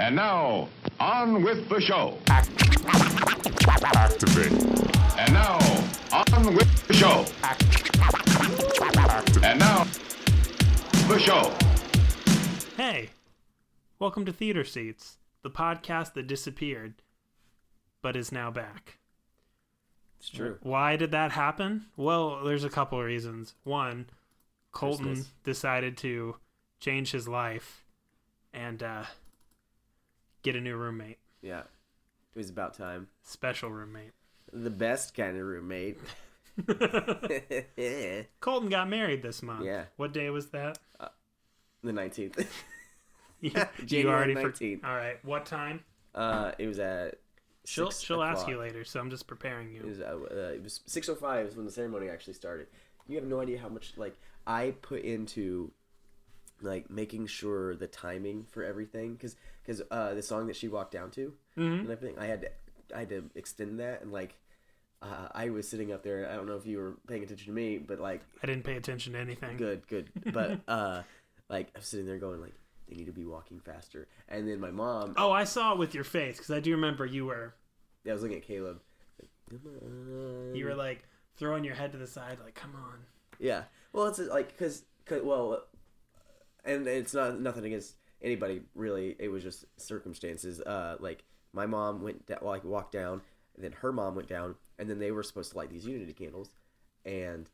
And now, on with the show. Activate. And now, on with the show. And now, the show. Hey, welcome to Theater Seats, the podcast that disappeared but is now back. It's true. Why did that happen? Well, there's a couple of reasons. One, Colton Christmas. decided to change his life and uh, get a new roommate, Yeah. It was about time. special roommate. The best kind of roommate. Colton got married this month. Yeah. What day was that? The 19th. You, you January already for- 19th. All right. What time? Uh, it was at. She'll she'll ask you later, so I'm just preparing It you. was, uh, uh, it was 6.05 is when the ceremony actually started. You have no idea how much, like, I put into, like, making sure the timing for everything. Because cause, uh, the song that she walked down to Mm-hmm. and everything, I had to, I had to extend that. And, like, uh, I was sitting up there. I don't know if you were paying attention to me, but, like, I didn't pay attention to anything. good good but uh like i'm sitting there going like they need to be walking faster and then my mom Oh, I saw it with your face because I do remember you were Yeah, i was looking at caleb like, "Come on." you were like throwing your head to the side, like "Come on." yeah well it's like because well and it's not nothing against anybody really it was just circumstances uh like my mom went down like walked down and then her mom went down and then they were supposed to light these unity candles and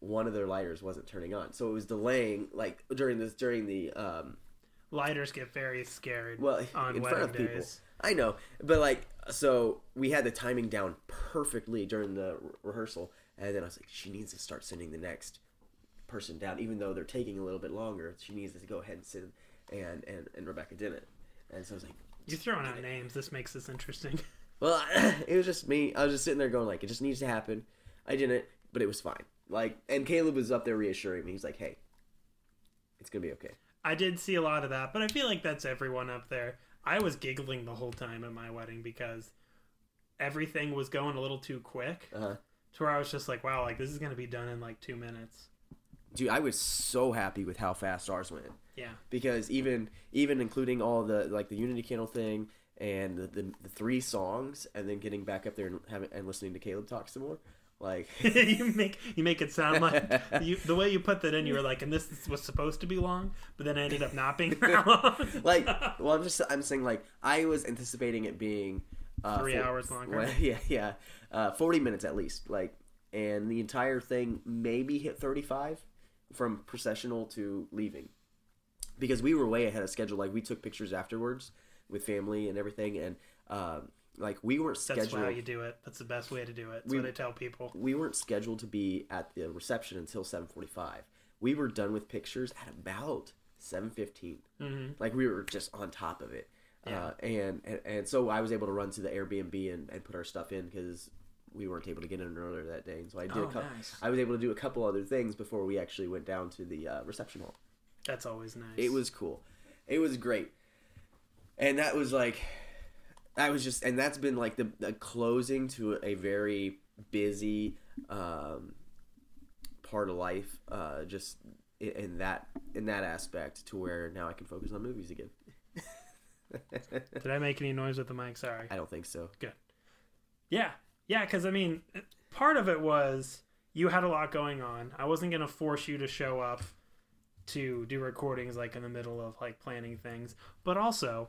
one of their lighters wasn't turning on so it was delaying like during this during the um Lighters get very scared. well on in front of people i know but like so we had the timing down perfectly during the re- rehearsal and then i was like she needs to start sending the next person down even though they're taking a little bit longer she needs to go ahead and send and and, and rebecca didn't and so i was like You're throwing out names. This makes this interesting. well it was just me i was just sitting there going like it just needs to happen i didn't but it was fine like and caleb was up there reassuring me he's like hey it's gonna be okay I did see a lot of that, but I feel like that's everyone up there. I was giggling the whole time at my wedding because everything was going a little too quick. uh-huh To where I was just like, wow, like this is gonna be done in like two minutes. dude i was so happy with how fast ours went Yeah. because even even including all the like the unity candle thing and the, the, the three songs and then getting back up there and having and listening to caleb talk some more like you make you make it sound like you the way you put that in. You were like, and this was supposed to be long, but then it ended up not being long. like well i'm just i'm saying like i was anticipating it being uh, Three hours longer. well, yeah yeah uh, 40 minutes at least like and the entire thing maybe hit 35 from processional to leaving because we were way ahead of schedule like we took pictures afterwards with family and everything and um, like we weren't scheduled. That's how you do it. That's the best way to do it. That's We- what I tell people. we weren't scheduled to be at the reception until 7:45. We were done with pictures at about 7:15. Mm-hmm. Like we were just on top of it. Uh, and, and and so I was able to run to the Airbnb and, and put our stuff in because we weren't able to get in earlier that day. And so I did. Oh, a couple, nice. I was able to do a couple other things before we actually went down to the uh, reception hall. That's always nice. It was cool. It was great. And that was like that was just and that's been like the, the closing to a very busy um part of life uh just in that in that aspect to where now I can focus on movies again. Did I make any noise with the mic? Sorry. I don't think so. Good. Yeah. Yeah, because I mean, part of it was you had a lot going on. I wasn't going to force you to show up to do recordings like in the middle of like planning things. But also,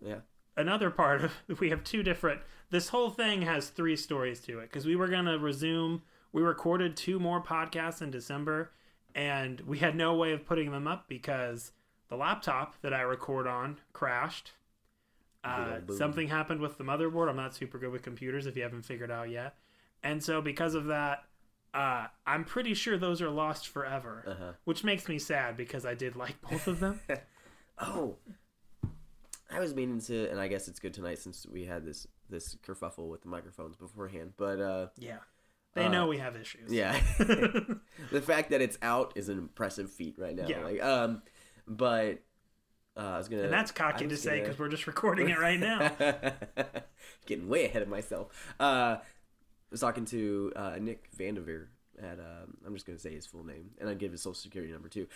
Yeah. another part of we have two different this whole thing has three stories to it. Because we were going to resume we recorded two more podcasts in december and we had no way of putting them up because the laptop that i record on crashed. Uh, something happened with the motherboard. I'm not super good with computers if you haven't figured out yet. And so because of that uh, i'm pretty sure those are lost forever Uh-huh. which makes me sad because i did like both of them Oh. I was meaning to and I guess it's good tonight since we had this this kerfuffle with the microphones beforehand. But uh yeah they Uh, know we have issues Yeah. the fact that it's out is an impressive feat right now. Yeah. Like, um, but uh, I was gonna. And that's cocky to was say gonna- because we're just recording it right now. Getting way ahead of myself. Uh, I was talking to uh, Nick Vandeveer at. Um, I'm just gonna say his full name, and I'd give his social security number too.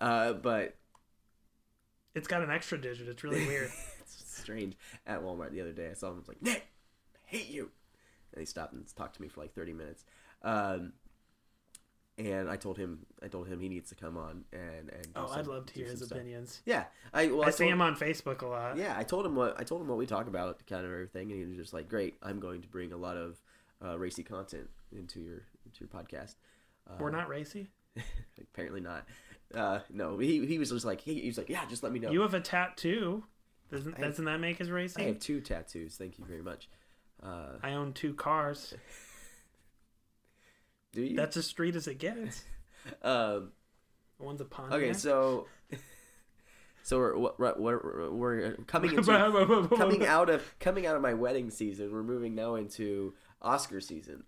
Uh, but It's got an extra digit. It's really weird. it's strange. At Walmart the other day, I saw him. I was like, Nick, I hate you. And he stopped and talked to me for like thirty minutes. Um, and I told him, I told him he needs to come on and and. Oh, I'd some- love to hear his stuff. opinions. Yeah, I well, I, see told- him on Facebook a lot. yeah, I told him what I told him what we talk about, kind of everything, and he was just like, "Great, I'm going to bring a lot of uh, racy content into your into your podcast." Uh, We're not racy. apparently not. Uh, no, he he was just like he, he was like, "Yeah, just let me know." You have a tattoo. Doesn't I- doesn't that make us racy? I have two tattoos. Thank you very much. Uh, I own two cars. do you? That's as street as it gets. um, One's a Pontiac. okay, so so we're we're, we're, we're coming into coming out of coming out of my wedding season. We're moving now into Oscar season.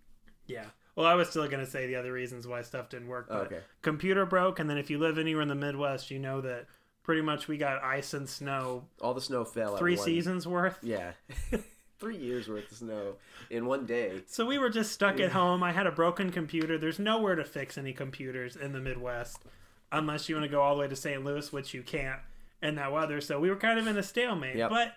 Yeah. Well, I was still gonna say the other reasons why stuff didn't work. But Okay. Computer broke, and then if you live anywhere in the Midwest, you know that pretty much we got ice and snow All the snow fell. three seasons worth. Yeah. Three years worth of snow in one day. So we were just stuck at home. I had a broken computer. There's nowhere to fix any computers in the Midwest unless you want to go all the way to St. Louis, which you can't in that weather. So we were kind of in a stalemate. Yep. But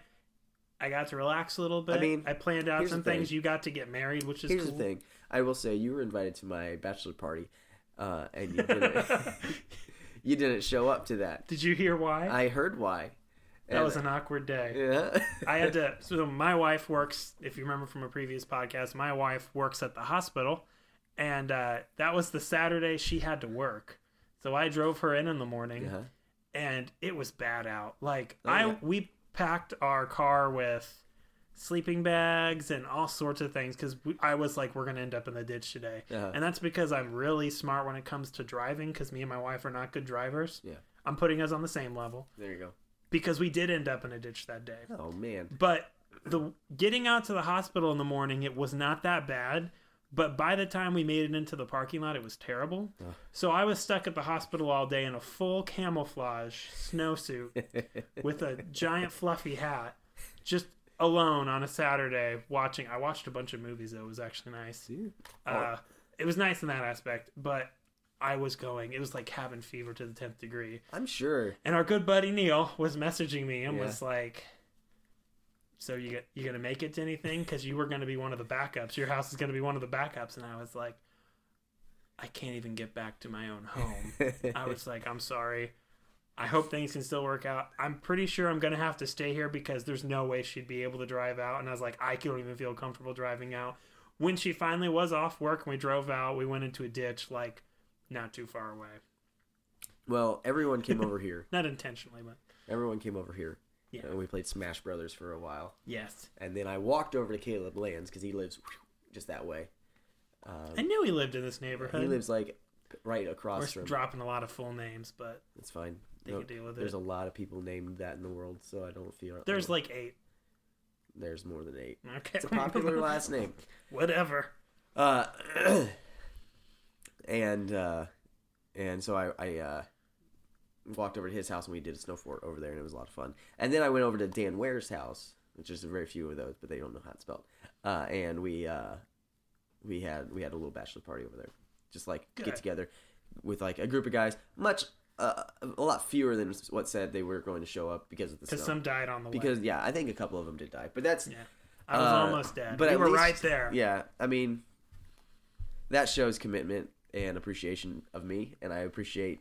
I got to relax a little bit. I mean, I planned out some things. You got to get married, which is Here's cool. the thing. I will say you were invited to my bachelor party, uh, and you didn't. you didn't show up to that. Did you hear why? I heard why. that was an awkward day. yeah. I had to. So my wife works. If you remember from a previous podcast, my wife works at the hospital, and uh, that was the Saturday she had to work. So I drove her in in the morning, Uh-huh. and it was bad out. Like Oh, I, yeah. we packed our car with sleeping bags and all sorts of things because I was like, we're gonna end up in the ditch today, Uh-huh. and that's because I'm really smart when it comes to driving. Because me and my wife are not good drivers. Yeah. I'm putting us on the same level There you go. because we did end up in a ditch that day. Oh man. But the getting out to the hospital in the morning, it was not that bad. But by the time we made it into the parking lot, it was terrible. So I was stuck at the hospital all day in a full camouflage snowsuit with a giant fluffy hat, just alone on a Saturday watching. I watched a bunch of movies. Though. It was actually nice. Uh, it was nice in that aspect, but I was going. It was like cabin fever to the tenth degree. I'm sure. And our good buddy Neil was messaging me and Yeah. was like, "So you get you gonna make it to anything? Because you were gonna be one of the backups. Your house is gonna be one of the backups." And I was like, "I can't even get back to my own home." I was like, "I'm sorry. I hope things can still work out. I'm pretty sure I'm gonna have to stay here because there's no way she'd be able to drive out." And I was like, "I don't even feel comfortable driving out." When she finally was off work and we drove out, we went into a ditch like not too far away. Well, everyone came over here. Not intentionally, but Everyone came over here. Yeah. And we played Smash Brothers for a while. yes. And then I walked over to Caleb Lands because he lives just that way. I knew he lived in this neighborhood. He lives like right across We're from. dropping a lot of full names, but It's fine. They can deal with There's it. There's a lot of people named that in the world, so I don't feel. there's like eight. there's more than eight. Okay. It's a popular last name. Whatever. Uh, and uh, and so I I uh, walked over to his house and we did a snow fort over there and it was a lot of fun. And then I went over to Dan Ware's house, which is a very few of those, but they don't know how it's spelled. Uh, and we uh, we had we had a little bachelor party over there, just like Good. get together with like a group of guys, much uh, a lot fewer than what said they were going to show up because of the. Because some died on the way. because yeah, I think a couple of them did die, but that's yeah, I was uh, almost dead. but we were least- right there. Yeah, I mean, that shows commitment and appreciation of me, and I appreciate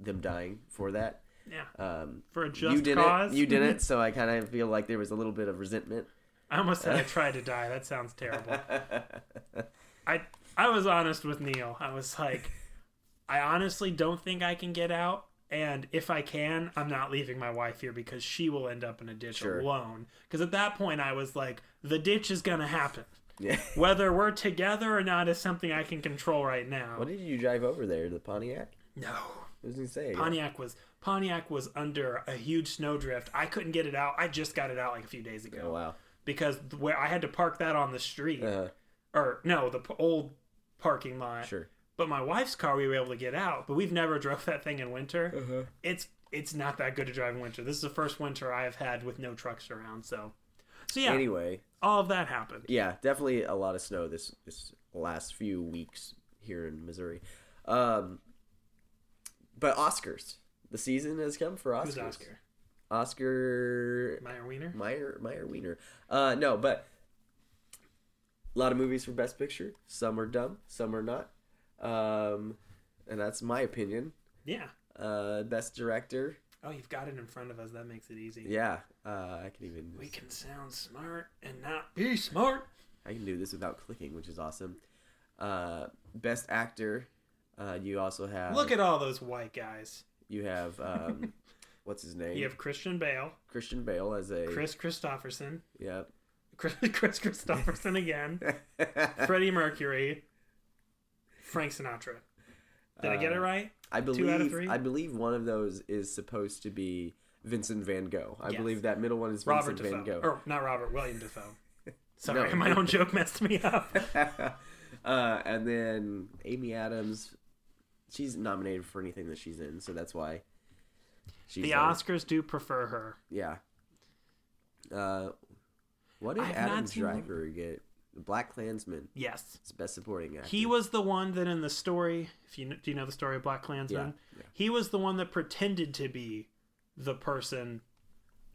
them dying for that. Yeah. Um, For a you just didn't, cause. you didn't, so I kind of feel like there was a little bit of resentment. I almost said I tried to die. That sounds terrible. I I was honest with Neil. I was like, I honestly don't think I can get out. And if I can, I'm not leaving my wife here because she will end up in a ditch Sure. alone. Because at that point, I was like, the ditch is going to happen. Yeah. Whether we're together or not is something I can control right now. What did you drive over there? The Pontiac? no. Was gonna say. Pontiac was Pontiac was under a huge snowdrift. I couldn't get it out. I just got it out like a few days ago Oh wow. because where I had to park that on the street Uh, or no, the old parking lot. sure. But my wife's car we were able to get out, but we've never drove that thing in winter. Uh-huh. It's it's not that good to drive in winter. This is the first winter I have had with no trucks around. So, so yeah, Anyway, all of that happened. yeah, definitely a lot of snow this this last few weeks here in Missouri. Um, but Oscars, the season has come for Oscars. Who's Oscar? Oscar Meyer Wiener. Meyer Meyer Wiener. Uh, no, but a lot of movies for Best Picture. Some are dumb, some are not. Um, and that's my opinion. Yeah. Uh, Best Director. Oh, you've got it in front of us. That makes it easy. Yeah, uh, I can even We can sound smart and not be smart. I can do this without clicking, which is awesome. Uh, Best Actor. Uh, you also have Look at all those white guys. you have um, what's his name? You have Christian Bale, Christian Bale as a Chris Christopherson, yeah. Chris, Chris Christopherson again, Freddie Mercury, Frank Sinatra. Did I get it Uh, right? I believe Two out of three? I believe one of those is supposed to be Vincent Van Gogh. I Yes. believe that middle one is Robert Vincent Van Dafoe. Gogh. Or not Robert, William Dafoe. Sorry, No. my own joke messed me up. uh, and then Amy Adams, she's nominated for anything that she's in, so that's why. She's The. Oscars do prefer her. Yeah. Uh, what did I have not Adam seen- Driver get? Black Klansman. Yes. It's best supporting actor. He was the one that in the story, if you do you know the story of Black Klansman? Yeah, yeah. He was the one that pretended to be the person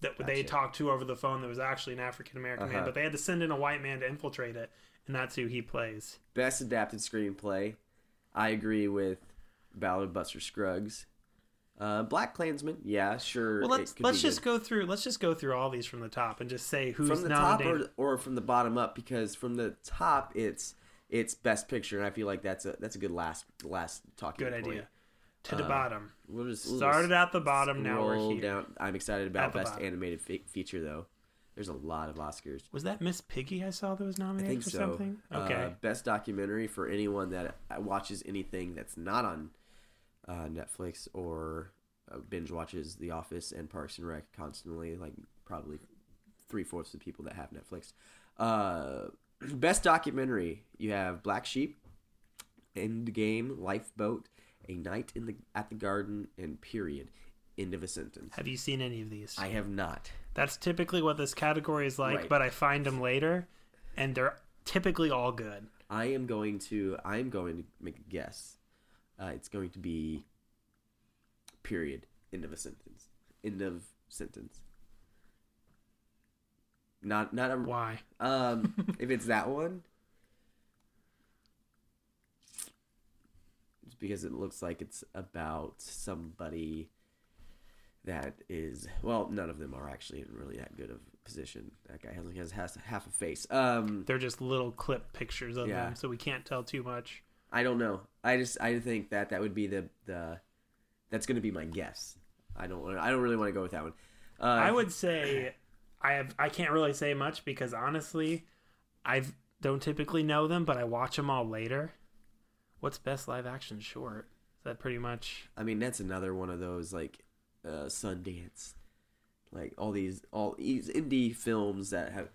that they talked to over the phone that was actually an African American man, Uh-huh. but they had to send in a white man to infiltrate it, and that's who he plays. best adapted screenplay. I agree with Ballad of Buster Scruggs. Uh, Black Klansman, yeah, sure. Well, let's let's just good. go through let's just go through all these from the top and just say who's from the top nominated. or, or from the bottom up because from the top it's it's best picture and I feel like that's a that's a good last last talking Good point. idea. To Uh, the bottom. We'll just we'll Started at the bottom, now we're here. Down. I'm excited about At best animated fe- feature though. There's a lot of Oscars. Was that Miss Piggy I saw that was nominated for so. something? Okay. Uh, best documentary for anyone that watches anything that's not on uh, Netflix or uh, binge watches The Office and Parks and Rec constantly, like probably three fourths of the people that have Netflix. Uh, best documentary you have Black Sheep, Endgame, Lifeboat, A Night in the at the Garden, and Period. End of a sentence. have you seen any of these? I have not. That's typically what this category is like, Right. but I find them later, and they're typically all good. I am going to. I am going to make a guess. Uh, it's going to be. Period. End of a sentence. End of sentence. Not not a. Why? Um, if it's that one, it's because it looks like it's about somebody that is well. None of them are actually in really that good of position. That guy only has, has half a face. Um, They're just little clip pictures of Yeah. them, so we can't tell too much. I don't know. I just I think that that would be the the that's going to be my guess. I don't I don't really want to go with that one. Uh, I would say I have I can't really say much because honestly, I don't typically know them, but I watch them all later. What's best live action short? Is that pretty much? I mean that's another one of those like uh, Sundance, like all these all these indie films that have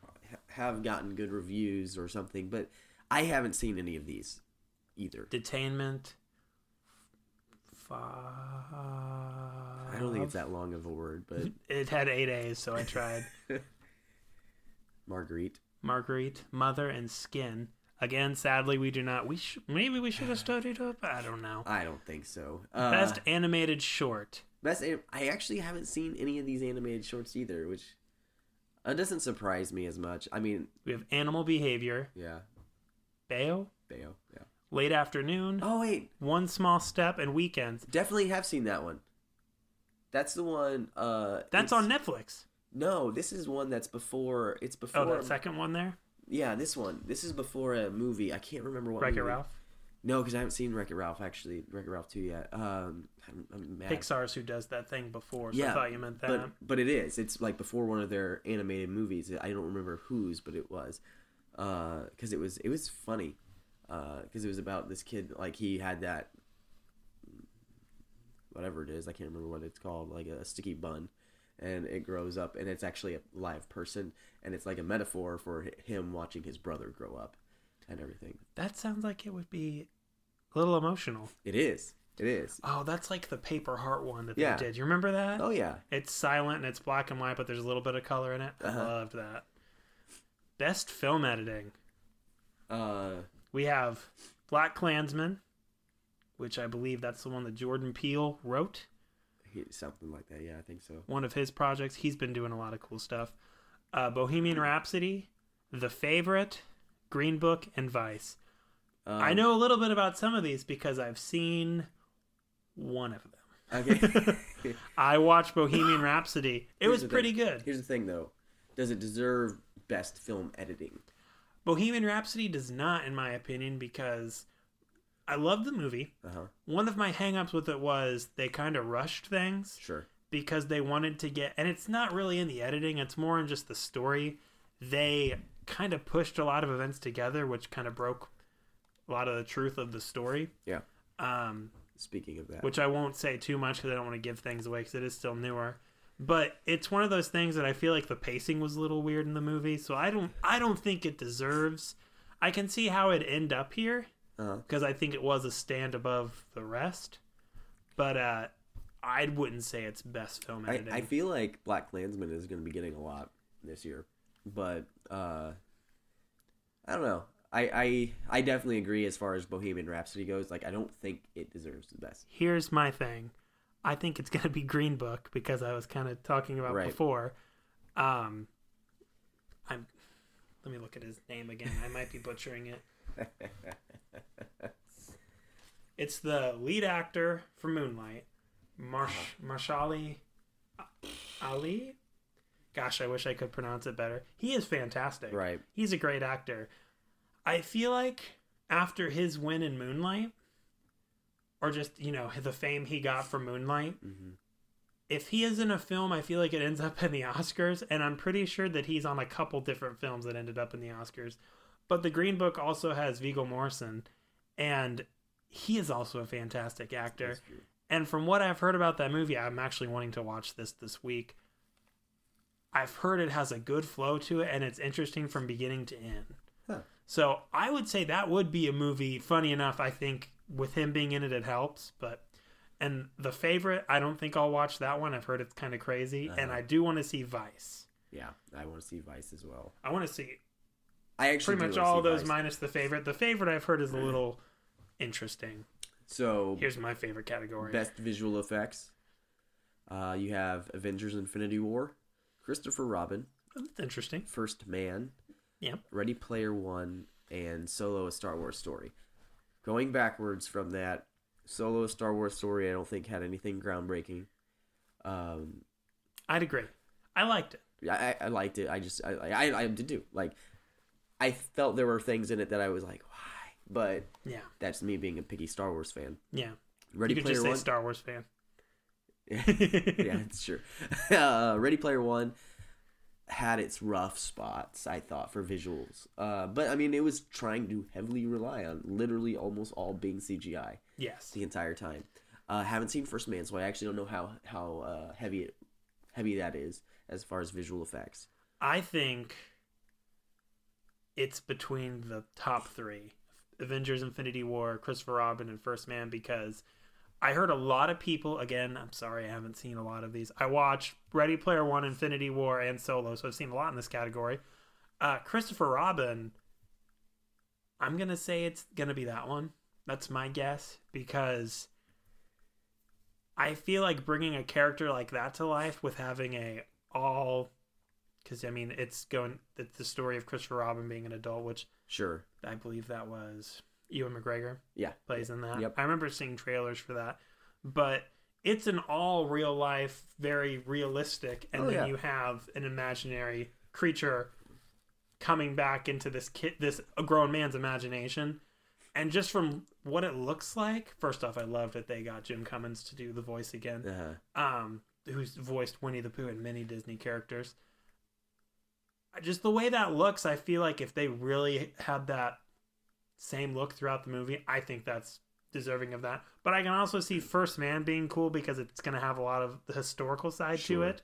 have gotten good reviews or something. But I haven't seen any of these either. Detainment. Five. I don't think it's that long of a word, but It had eight A's, so I tried. Marguerite. Marguerite, Mother, and Skin. Again, sadly, we do not. We sh- maybe we should have studied up. I don't know. I don't think so. Uh, Best animated short. Best. anim- I actually haven't seen any of these animated shorts either, which uh, doesn't surprise me as much. I mean, We have Animal Behavior, yeah, Bayo, Bayo. Yeah. Late Afternoon, Oh wait, One Small Step, and Weekends. definitely have seen that one. That's the one. Uh, That's it's- on Netflix. No, this is one that's before. It's before. Oh, that second one there, Yeah, this one. This is before a movie. I can't remember what. Wreck It movie. Ralph. No, because I haven't seen Wreck It Ralph actually. Wreck It Ralph two yet. Um, I'm, I'm mad. Pixar's who does that thing before. So Yeah, I thought you meant that. but but it is. It's like before one of their animated movies. I don't remember whose, but it was, because it was it was funny, because it was about this kid. Like he had that, whatever it is. I can't remember what it's called. Like a sticky bun, and it grows up, and it's actually a live person, and it's like a metaphor for him watching his brother grow up, and everything. that sounds like it would be a little emotional. It is. It is. Oh, that's like the Paper Heart one that Yeah. they did. You remember that? Oh yeah. It's silent and it's black and white, but there's a little bit of color in it. I Uh-huh. loved that. Best film editing. Uh, We have Black Klansman, which I believe that's the one that Jordan Peele wrote. He, something like that. Yeah, I think so. one of his projects. He's been doing a lot of cool stuff. Uh, Bohemian Rhapsody, The Favorite, Green Book, and Vice. Um, I know a little bit about some of these because I've seen one of them. Okay. I watched Bohemian Rhapsody. It Here's was pretty thing. good. Here's the thing, though. Does it deserve best film editing? Bohemian Rhapsody does not, in my opinion, because I love the movie. Uh huh. One of my hangups with it was they kind of rushed things Sure. because they wanted to get, and it's not really in the editing, it's more in just the story. They kind of pushed a lot of events together, which kind of broke a lot of the truth of the story. Yeah. Um, Speaking of that, which I won't say too much because I don't want to give things away because it is still newer. But it's one of those things that I feel like the pacing was a little weird in the movie, so I don't I don't think it deserves. I can see how it end up here uh-huh. because I think it was a stand above the rest, but uh, I wouldn't say it's best film I. I feel like Black Klansman is going to be getting a lot this year, but uh, I don't know. I, I I definitely agree as far as Bohemian Rhapsody goes. Like, I don't think it deserves the best. Here's my thing. I think it's gonna be Green Book because I was kind of talking about Right. before. Um, I'm. Let me look at his name again. I might be butchering it. It's the lead actor for Moonlight, Marsh Marshali Ali. Gosh, I wish I could pronounce it better. He is fantastic. Right. He's a great actor. I feel like after his win in Moonlight, or just you know the fame he got from Moonlight, Mhm. if he is in a film, I feel like it ends up in the Oscars, and I'm pretty sure that he's on a couple different films that ended up in the Oscars. But the Green Book also has Viggo Morrison, and he is also a fantastic actor. And from what I've heard about that movie, I'm actually wanting to watch this this week. I've heard it has a good flow to it and it's interesting from beginning to end. Huh. So I would say that would be a movie. Funny enough, I think with him being in it, it helps. But and the favorite, I don't think I'll watch that one. I've heard it's kind of crazy, and Uh-huh. I do want to see Vice. Yeah, I want to see Vice as well. I want to see I actually pretty much all those Vice. minus the favorite. The favorite I've heard is a little interesting. So Here's my favorite category. best visual effects. Uh, you have Avengers: Infinity War, Christopher Robin, That's interesting. First Man, Yep. Ready Player One, and Solo: A Star Wars Story. Going backwards from that, Solo: Star Wars Story, I don't think had anything groundbreaking. Um, I'd agree. I liked it. I, I I liked it. I just I, I I did do Like, I felt there were things in it that I was like, why? But Yeah. that's me being a picky Star Wars fan. Yeah. Ready you could Player just say One. Star Wars fan. yeah, it's true. Uh, Ready Player One had its rough spots, I thought, for visuals. Uh, but I mean, it was trying to heavily rely on literally almost all being CGI Yes. the entire time. Uh, haven't seen First Man, so I actually don't know how how uh, heavy it, heavy that is as far as visual effects. I think it's between the top three Avengers, Infinity War, Christopher Robin, and First Man because I heard a lot of people, again, I'm sorry, I haven't seen a lot of these. I watched Ready Player One, Infinity War, and Solo, so I've seen a lot in this category. Uh, Christopher Robin, I'm going to say it's going to be that one. That's my guess because I feel like bringing a character like that to life with having a all because I mean it's going it's the story of Christopher Robin being an adult, which Sure. I believe that was Ewan McGregor Yeah. plays in that. Yep. I remember seeing trailers for that, but it's an all real life, very realistic, and Oh, then yeah. you have an imaginary creature coming back into this kid, this a grown man's imagination. And just from what it looks like, first off, I love that they got Jim Cummings to do the voice again Uh-huh. um, who's voiced Winnie the Pooh and many Disney characters. Just the way that looks, I feel like if they really had that same look throughout the movie, I think that's deserving of that. But I can also see First Man being cool because it's going to have a lot of the historical side Sure. to it.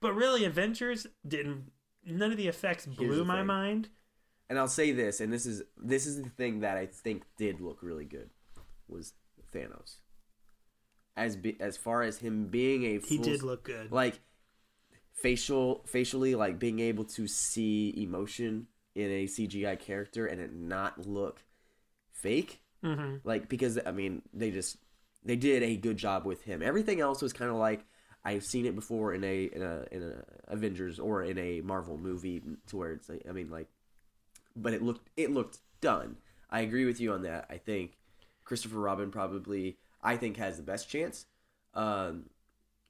But really, Avengers didn't. None of the effects blew the my thing. mind. And I'll say this, and this is this is the thing that I think did look really good was Thanos. As be, as far as him being a He did look good. like facial facially like being able to see emotion in a CGI character and it not look fake hmm like because I mean they just they did a good job with him. Everything else was kind of like I've seen it before in a in a in a Avengers or in a Marvel movie to where it's like I mean like but it looked it looked done. I agree with you on that. I think Christopher Robin probably I think has the best chance. Um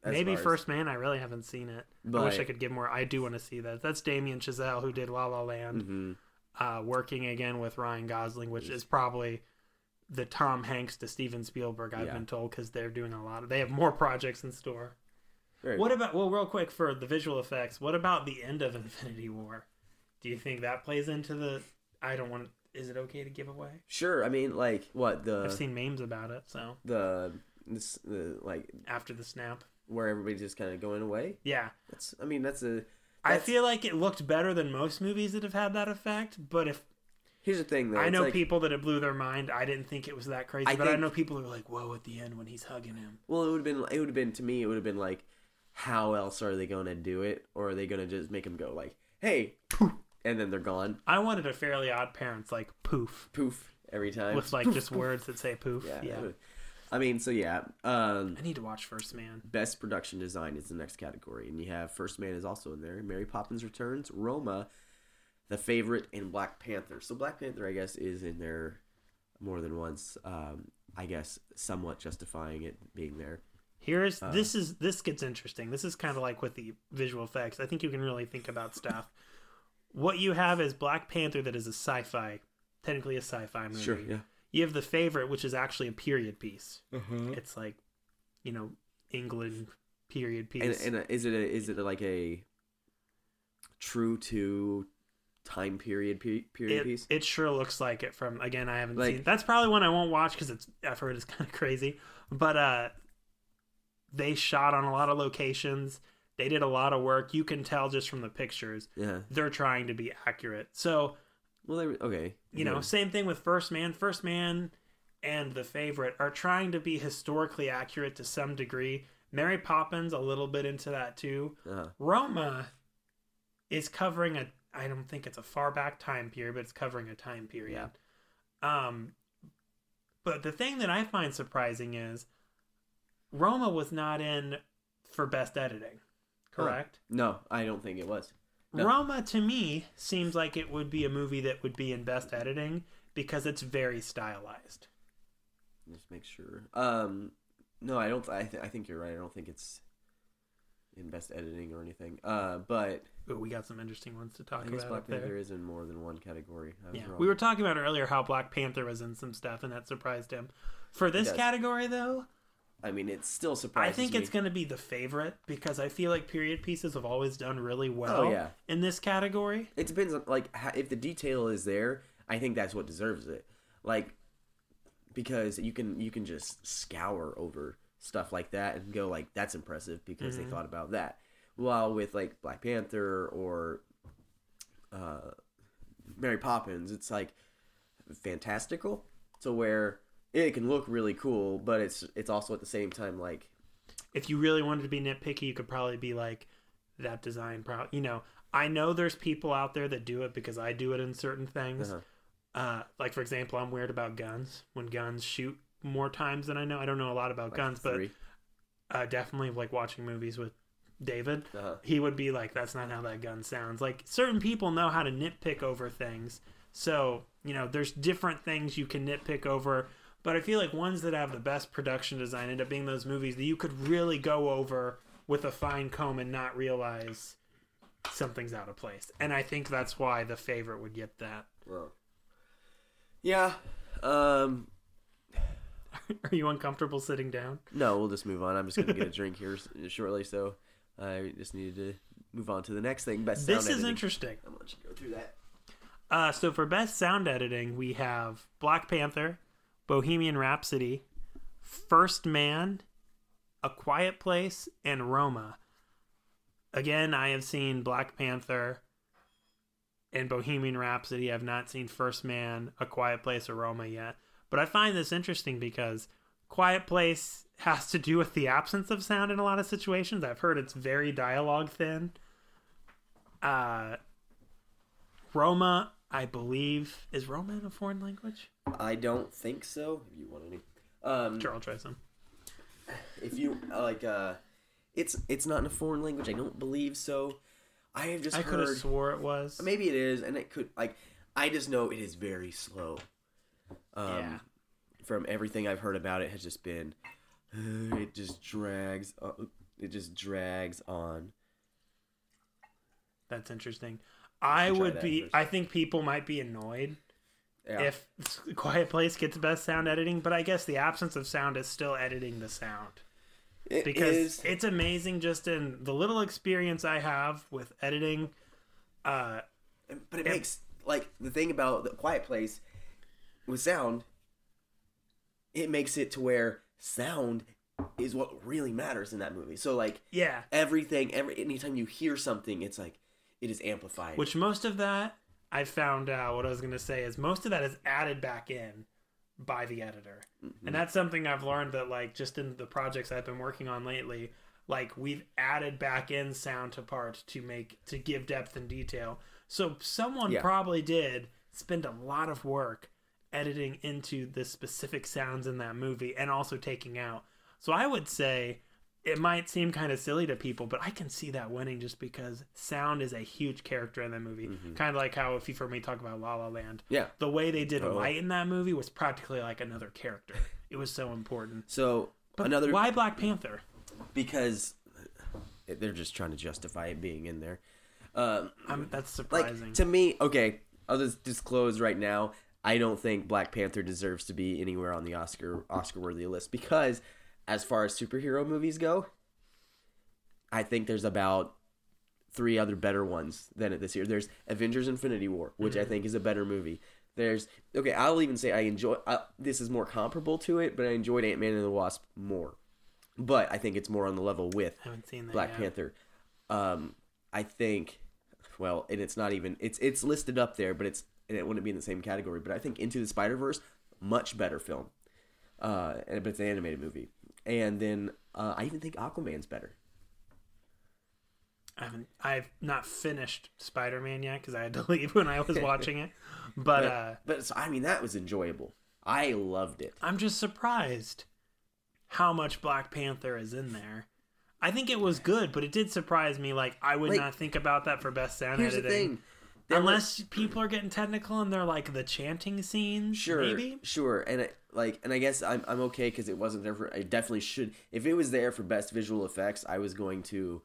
Maybe as- First Man. I really haven't seen it. I wish I could give more. I do want to see that. That's Damien Chazelle who did La La Land, Mhm. uh, working again with Ryan Gosling, which is probably the Tom Hanks to Steven Spielberg. I've Yeah. been told because they're doing a lot of. They have more projects in store. Very What about well, real quick for the visual effects? What about the end of Infinity War? Do you think that plays into the? I don't want. Is it okay to give away? Sure, I mean like what the I've seen memes about it. So the this the like after the snap, where everybody's just kind of going away. yeah, That's I mean that's a I That's- feel like it looked better than most movies that have had that effect. But if here's the thing though. I know like- people that it blew their mind, I didn't think it was that crazy. I but I know people are like, "Whoa!" At the end when he's hugging him. Well, it would have been it would have been to me. It would have been like, how else are they going to do it? Or are they going to just make him go like, hey, poof, and then they're gone, I wanted a Fairly Odd Parents like poof poof, every time with like just words that say poof. yeah. Yeah, I mean, so yeah. Um, I need to watch First Man. best production design is the next category, and you have First Man is also in there. Mary Poppins Returns, Roma, The Favorite, and Black Panther. So Black Panther, I guess, is in there more than once. Um, I guess somewhat justifying it being there. Here's Uh. this is this gets interesting. This is kind of like with the visual effects. I think you can really think about stuff. what you have is Black Panther that is a sci-fi, technically a sci-fi movie. Sure, yeah. You have the favorite, which is actually a period piece. It's like, you know, England period piece. and uh, is it a, is it like a true to time period pe- period it, piece? it sure looks like it from again i haven't Like- seen that's probably one i won't watch because it's i've heard it's kind of crazy but uh they shot on a lot of locations they did a lot of work you can tell just from the pictures yeah. they're trying to be accurate so Well, they, okay. you know same thing with first man first man and the favorite are trying to be historically accurate to some degree mary poppins a little bit into that too Uh, Roma is covering a I don't think it's a far back time period, but it's covering a time period. Um but the thing that I find surprising is Roma was not in for best editing. Correct? no, I don't think it was. No. Roma to me seems like it would be a movie that would be in best editing because it's very stylized. Just make sure. Um, no, I don't. I, th- I think you're right. I don't think it's in best editing or anything. Uh, but Ooh, we got some interesting ones to talk I guess about Black up there. Panther is in more than one category. Yeah, wrong. we were talking about earlier how Black Panther was in some stuff, and that surprised him. For this category, though, I mean, it still surprising. I think me. it's going to be the favorite because I feel like period pieces have always done really well Oh, yeah. in this category. It depends on like if the detail is there. I think that's what deserves it. Like because you can you can just scour over stuff like that and go like that's impressive because Mm-hmm. they thought about that. While with like Black Panther or uh, Mary Poppins, it's like fantastical to where it can look really cool, but it's it's also at the same time like If you really wanted to be nitpicky, you could probably be like that design. probably you know, I know there's people out there that do it because I do it in certain things. Uh-huh. Uh, like for example, I'm weird about guns. When guns shoot more times than I know, I don't know a lot about like guns, but uh, definitely like watching movies with David. Uh-huh. He would be like, "That's not how that gun sounds." Like certain people know how to nitpick over things, so you know there's different things you can nitpick over. But I feel like ones that have the best production design end up being those movies that you could really go over with a fine comb and not realize something's out of place. And I think that's why the favorite would get that. Well, yeah. Um, Are you uncomfortable sitting down? No, we'll just move on. I'm just gonna get a drink here shortly, so I just needed to move on to the next thing. Best sound This is editing. interesting. I'm gonna let you go through that. Uh, so for best sound editing, we have Black Panther, Bohemian Rhapsody, First Man, A Quiet Place, and Roma. Again, I have seen Black Panther and Bohemian Rhapsody. I've not seen First Man, A Quiet Place, or Roma yet. But I find this interesting because Quiet Place has to do with the absence of sound in a lot of situations. I've heard it's very dialogue thin. Uh, Roma, I believe, is Roman a foreign language? I don't think so. If you want any, um, Sure, I'll try some. if you like, uh, it's it's not in a foreign language. I don't believe so. I have just I could have swore it was. maybe it is, and it could like. I just know it is very slow. Um, Yeah. From everything I've heard about it, has just been, it just drags. Uh, it just drags on. That's interesting. I would be. I think people might be annoyed Yeah. if Quiet Place gets best sound editing, but I guess the absence of sound is still editing the sound It because is- it's amazing just in the little experience I have with editing. Uh, but it Yeah. makes like the thing about the quiet place with sound it makes it to where sound is what really matters in that movie so like yeah, everything every anytime you hear something it's like it is amplified which most of that I found out. What I was going to say is most of that is added back in by the editor, and mm-hmm. that's something I've learned that like just in the projects I've been working on lately. Like we've added back in sound to parts to make to give depth and detail. So someone Yeah. probably did spend a lot of work editing into the specific sounds in that movie and also taking out. So I would say it might seem kind of silly to people, but I can see that winning just because sound is a huge character in that movie. Kind of like how if you've heard me talk about La La Land, yeah the way they did Oh. light in that movie was practically like another character. It was so important. so But another why Black Panther? because they're just trying to justify it being in there um I'm, that's like surprising. to me okay i'll just disclose right now i don't think black panther deserves to be anywhere on the oscar oscar worthy list because as far as superhero movies go i think there's about three other better ones than it this year there's avengers infinity war which i think is a better movie there's okay i'll even say i enjoy I, this is more comparable to it but i enjoyed ant-man and the wasp more but i think it's more on the level with. Black yet. Panther. Um, I think, well, and it's not even it's it's listed up there, but it's and it wouldn't be in the same category. But I think Into the Spider Verse, much better film. Uh, and but it's an animated movie, and then uh, I even think Aquaman's better. I haven't. I've not finished Spider Man yet because I had to leave when I was watching it. But uh, But so, I mean, that was enjoyable. I loved it. I'm just surprised how much Black Panther is in there. I think it was good, but it did surprise me. Like I would Like, not think about that for best sound Here's the thing. Unless people are getting technical and they're like the chanting scenes, Sure, maybe. sure, and it, like, and I guess I'm I'm okay because it wasn't there for. I definitely should. If it was there for best visual effects, I was going to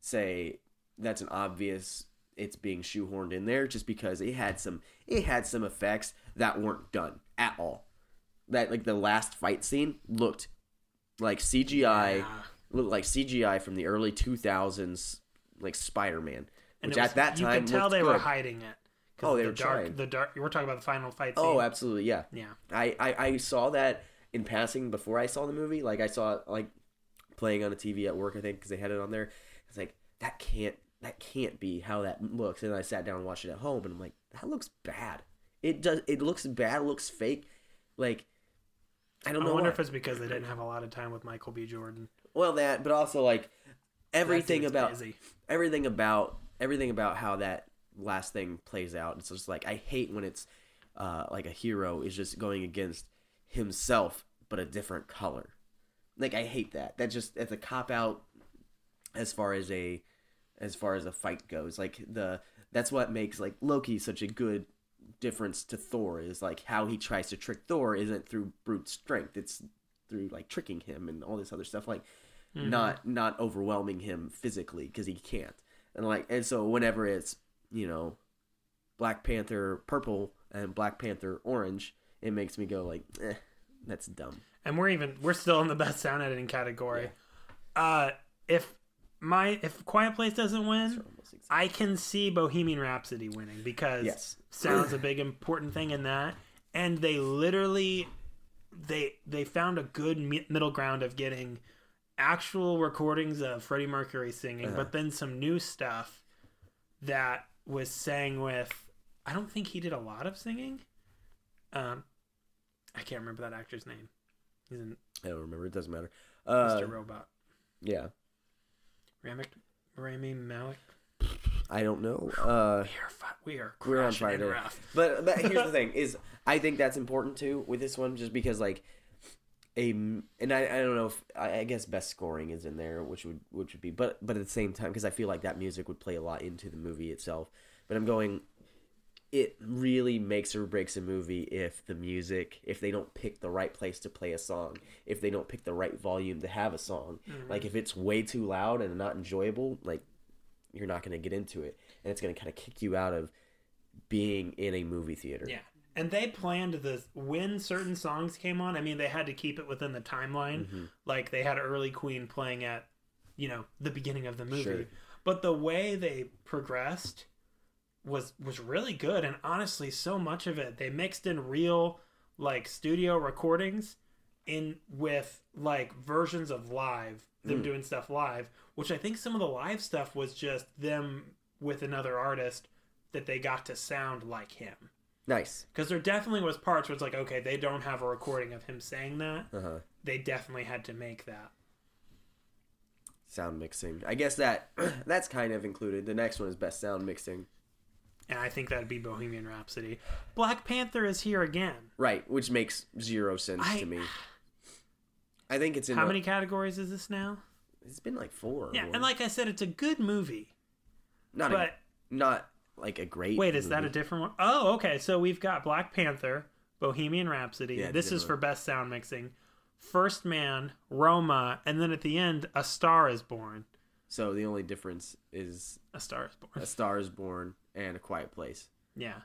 say that's an obvious. It's being shoehorned in there just because it had some it had some effects that weren't done at all. That like the last fight scene looked like CGI, Yeah. looked like CGI from the early 2000s, like Spider Man, And which it was- at that time you could tell they were hiding it. Oh, they the were dark, trying. The dark. We're talking about the final fight oh, scene. Oh, absolutely, yeah. yeah. I, I, I saw that in passing before I saw the movie. Like I saw it like playing on a TV at work, I think, because they had it on there. It's like that can't that can't be how that looks. And I sat down and watched it at home, and I'm like, that looks bad. It does. It looks bad. It looks fake. Like I don't I know. wonder why. if it's because they didn't have a lot of time with Michael B. Jordan. well that, but also like everything about busy. everything about everything about how that last thing plays out. It's just like I hate when it's uh, like a hero is just going against himself but a different color. Like I hate that. That just that's a cop out as far as a as far as a fight goes. Like the that's what makes like Loki such a good difference to Thor is like how he tries to trick Thor isn't through brute strength. It's through like tricking him and all this other stuff like not not overwhelming him physically because he can't. And like and so whenever it's, you know, Black Panther purple and Black Panther orange, it makes me go like, eh, that's dumb. and we're even we're still in the best sound editing category. Uh, if my if Quiet Place doesn't win, I can see Bohemian Rhapsody winning because Yes. sound's a big important thing in that, and they literally they they found a good middle ground of getting actual recordings of Freddie Mercury singing, Uh-huh. but then some new stuff that was sang with. I don't think he did a lot of singing. Um, I can't remember that actor's name. He's in I don't remember. It doesn't matter. Mr. Uh, Robot. yeah, Ramic, Rami Malek. I don't know. Uh, We are, we are we're on Friday. But but here's the thing: is I think that's important too with this one, just because like a and I, I don't know if I, I guess best scoring is in there, which would which would be, but but at the same time, because I feel like that music would play a lot into the movie itself. But I'm going. It really makes or breaks a movie if the music, if they don't pick the right place to play a song, if they don't pick the right volume to have a song. Mm-hmm. Like if it's way too loud and not enjoyable, like you're not going to get into it, and it's going to kind of kick you out of being in a movie theater. Yeah. And they planned this when certain songs came on. I mean, they had to keep it within the timeline. Mm-hmm. Like they had early Queen playing at, you know, the beginning of the movie. Sure. But the way they progressed was was really good and honestly so much of it they mixed in real like studio recordings in with like versions of live them Mm. doing stuff live which i think some of the live stuff was just them with another artist that they got to sound like him Nice. because there definitely was parts where it's like okay they don't have a recording of him saying that Uh huh. they definitely had to make that Sound mixing. I guess that that's kind of included. The next one is best sound mixing. and i think that'd be bohemian rhapsody black panther is here again Right, which makes zero sense I- to me. I think it's in how a- many categories is this now It's been like four. yeah and like i said it's a good movie not but a, not like a great. wait is that a different one? Oh, okay so we've got black panther bohemian rhapsody Yeah, this is for best sound mixing first man roma and then at the end a star is born So the only difference is a star is born a Star is Born and A Quiet Place. yeah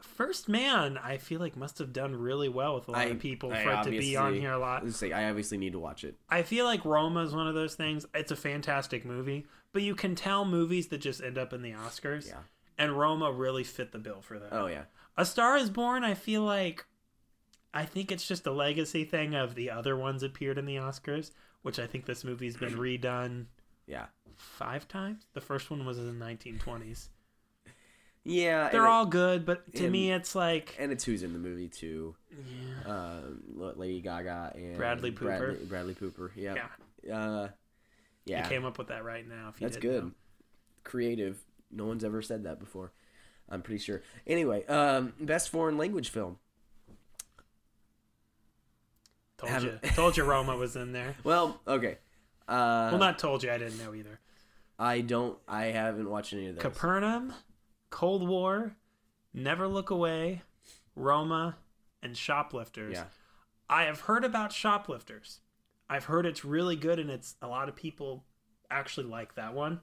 First Man, I feel like must have done really well with a lot I- of people I for it to be on here a lot. Say I obviously need to watch it. I feel like Roma is one of those things. It's a fantastic movie, but you can tell movies that just end up in the Oscars. Yeah. And Roma really fit the bill for that. Oh yeah. A Star is Born, I feel like I think it's just a legacy thing of the other ones appeared in the Oscars, which I think this movie's been redone Yeah. five times. The first one was in the 1920s. Yeah. They're and it- all good, but to and- me it's like and it's who's in the movie too. yeah. Um, Lady Gaga and Bradley Cooper. Bradley, Bradley Cooper. Yeah. Yeah. Uh, yeah. I came up with that right now. If you That's good. know. Creative. No one's ever said that before. I'm pretty sure. Anyway, um, best foreign language film. Told Haven't- you. Told you Roma was in there. Well, okay. Uh, Well, not told you. I didn't know either. I don't. I haven't watched any of those. Capernaum, Cold War, Never Look Away, Roma, and Shoplifters. Yeah. I have heard about Shoplifters. I've heard it's really good, and it's a lot of people actually like that one.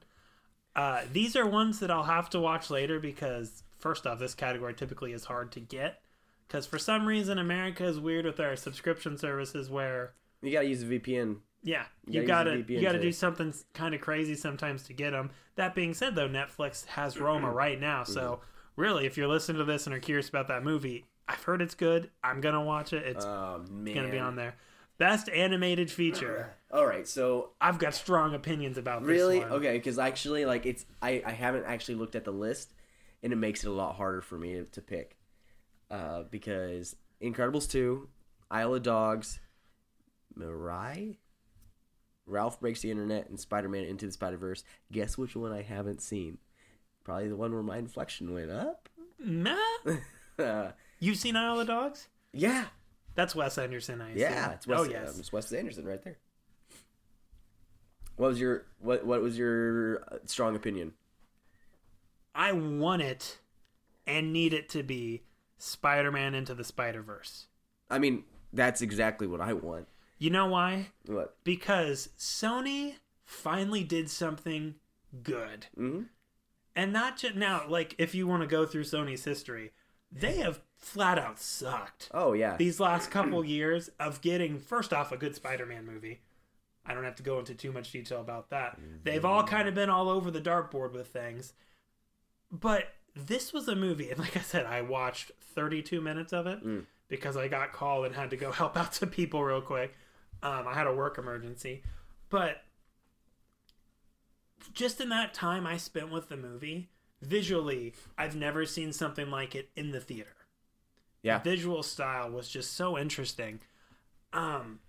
Uh, these are ones that I'll have to watch later because, first off, this category typically is hard to get. Because for some reason, America is weird with our subscription services where You gotta use a VPN. yeah, You you gotta gotta use the you gotta do something kind of crazy sometimes to get them. That being said, though, Netflix has Roma right now, so really, if you're listening to this and are curious about that movie, I've heard it's good. I'm gonna watch it. It's Oh gonna be on there. Best animated feature. All right. So I've got strong opinions about this really, okay, because actually, like, it's I I haven't actually looked at the list, and it makes it a lot harder for me to, to pick, uh, because Incredibles two, Isle of Dogs, Mirai, Ralph breaks the internet, and Spider Man into the Spider Verse. Guess which one I haven't seen? Probably the one where my inflection went up. Nah. Uh, You've seen Isle of Dogs? yeah, That's Wes Anderson. I assume. yeah, it's Wes, oh yes. um, it's Wes Anderson right there. What was your what? What was your uh, strong opinion? I want it and need it to be Spider-Man into the Spider-Verse. I mean, that's exactly what I want. You know why? What? because Sony finally did something good. hmm And not just now, like if you want to go through Sony's history, they have flat out sucked Oh yeah. these last couple years of getting first off a good Spider-Man movie. I don't have to go into too much detail about that. They've all kind of been all over the dartboard with things. But this was a movie, and like I said, I watched 32 minutes of it Mm. because I got called and had to go help out some people real quick. Um, I had a work emergency. But just in that time I spent with the movie, visually, I've never seen something like it in the theater yeah. visual style was just so interesting. Um,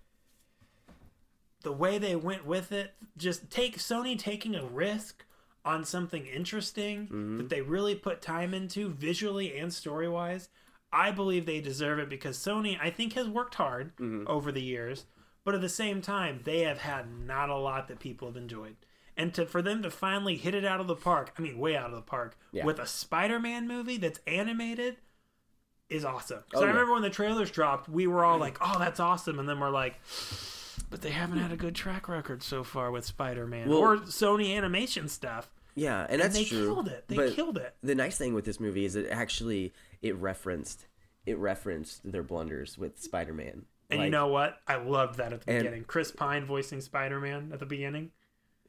the way they went with it, just take Sony taking a risk on something interesting Mm-hmm. that they really put time into visually and story wise. I believe they deserve it because Sony, I think, has worked hard Mm-hmm. over the years, but at the same time, they have had not a lot that people have enjoyed. And to for them to finally hit it out of the park, I mean, way out of the park, Yeah. with a Spider-Man movie that's animated, is awesome. So Oh, I yeah. remember when the trailers dropped, we were all like, "Oh, that's awesome," and then we're like. But they haven't had a good track record so far with Spider-Man Well- or Sony animation stuff. Yeah, and And that's they true. killed it. They but killed it. The nice thing with this movie is it actually it referenced it referenced their blunders with Spider-Man. And you know what? I loved that at the beginning. Chris Pine voicing Spider-Man at the beginning.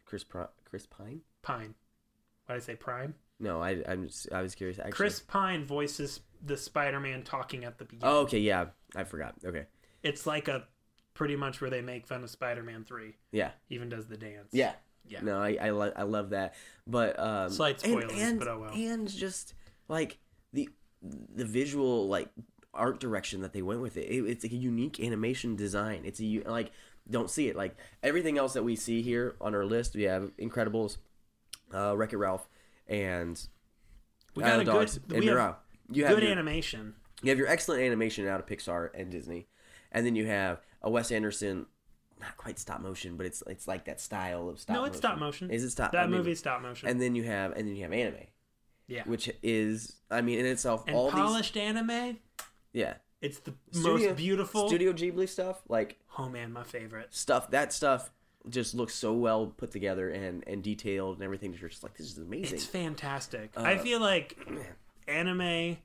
Chris Pro- Chris Pine? Pine. Why did I say Prime? No, I I'm just, I was curious. Actually. Chris Pine voices the Spider-Man talking at the beginning. Oh, okay, yeah, I forgot. Okay, It's like a pretty much where they make fun of Spider-Man 3. yeah, even does the dance. yeah, Yeah. No, I I, lo- I love that, but um, Slight and- spoilers, and, but oh well. And just like the the visual like art direction that they went with it, it it's like a unique animation design. It's a like don't see it like everything else that we see here on our list. We have Incredibles, uh, Wreck It Ralph, and We got a of good Dogs, we and have You have good your, animation. you have your excellent animation out of Pixar and Disney, and then you have a Wes Anderson, not quite stop motion, but it's it's like that style of stop. No, it's stop motion. Is it stop? That I mean, movie's stop motion. And then you have and then you have anime, yeah. which is I mean in itself and all polished anime, yeah it's the Studio- most beautiful. Studio Ghibli stuff like Oh man, my favorite. stuff that stuff just looks so well put together and and detailed and everything. You're just like this is amazing. It's fantastic. Uh, I feel like anime,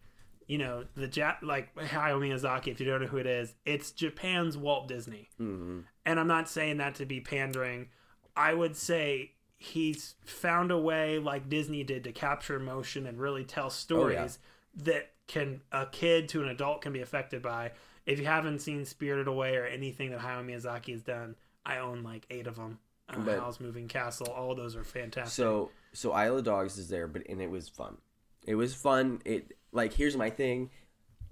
you know, the Jap like Hayao Miyazaki. If you don't know who it is, it's Japan's Walt Disney. Mhm. And I'm not saying that to be pandering. I would say he's found a way, like Disney did, to capture emotion and really tell stories that can a kid to an adult can be affected by. If you haven't seen Spirited Away or anything that Hayao Miyazaki has done, I own like eight of them. Uh, But- Howl's Moving Castle, all those are fantastic. So so Isle of Dogs is there, but and it was fun. It was fun. It like here's my thing.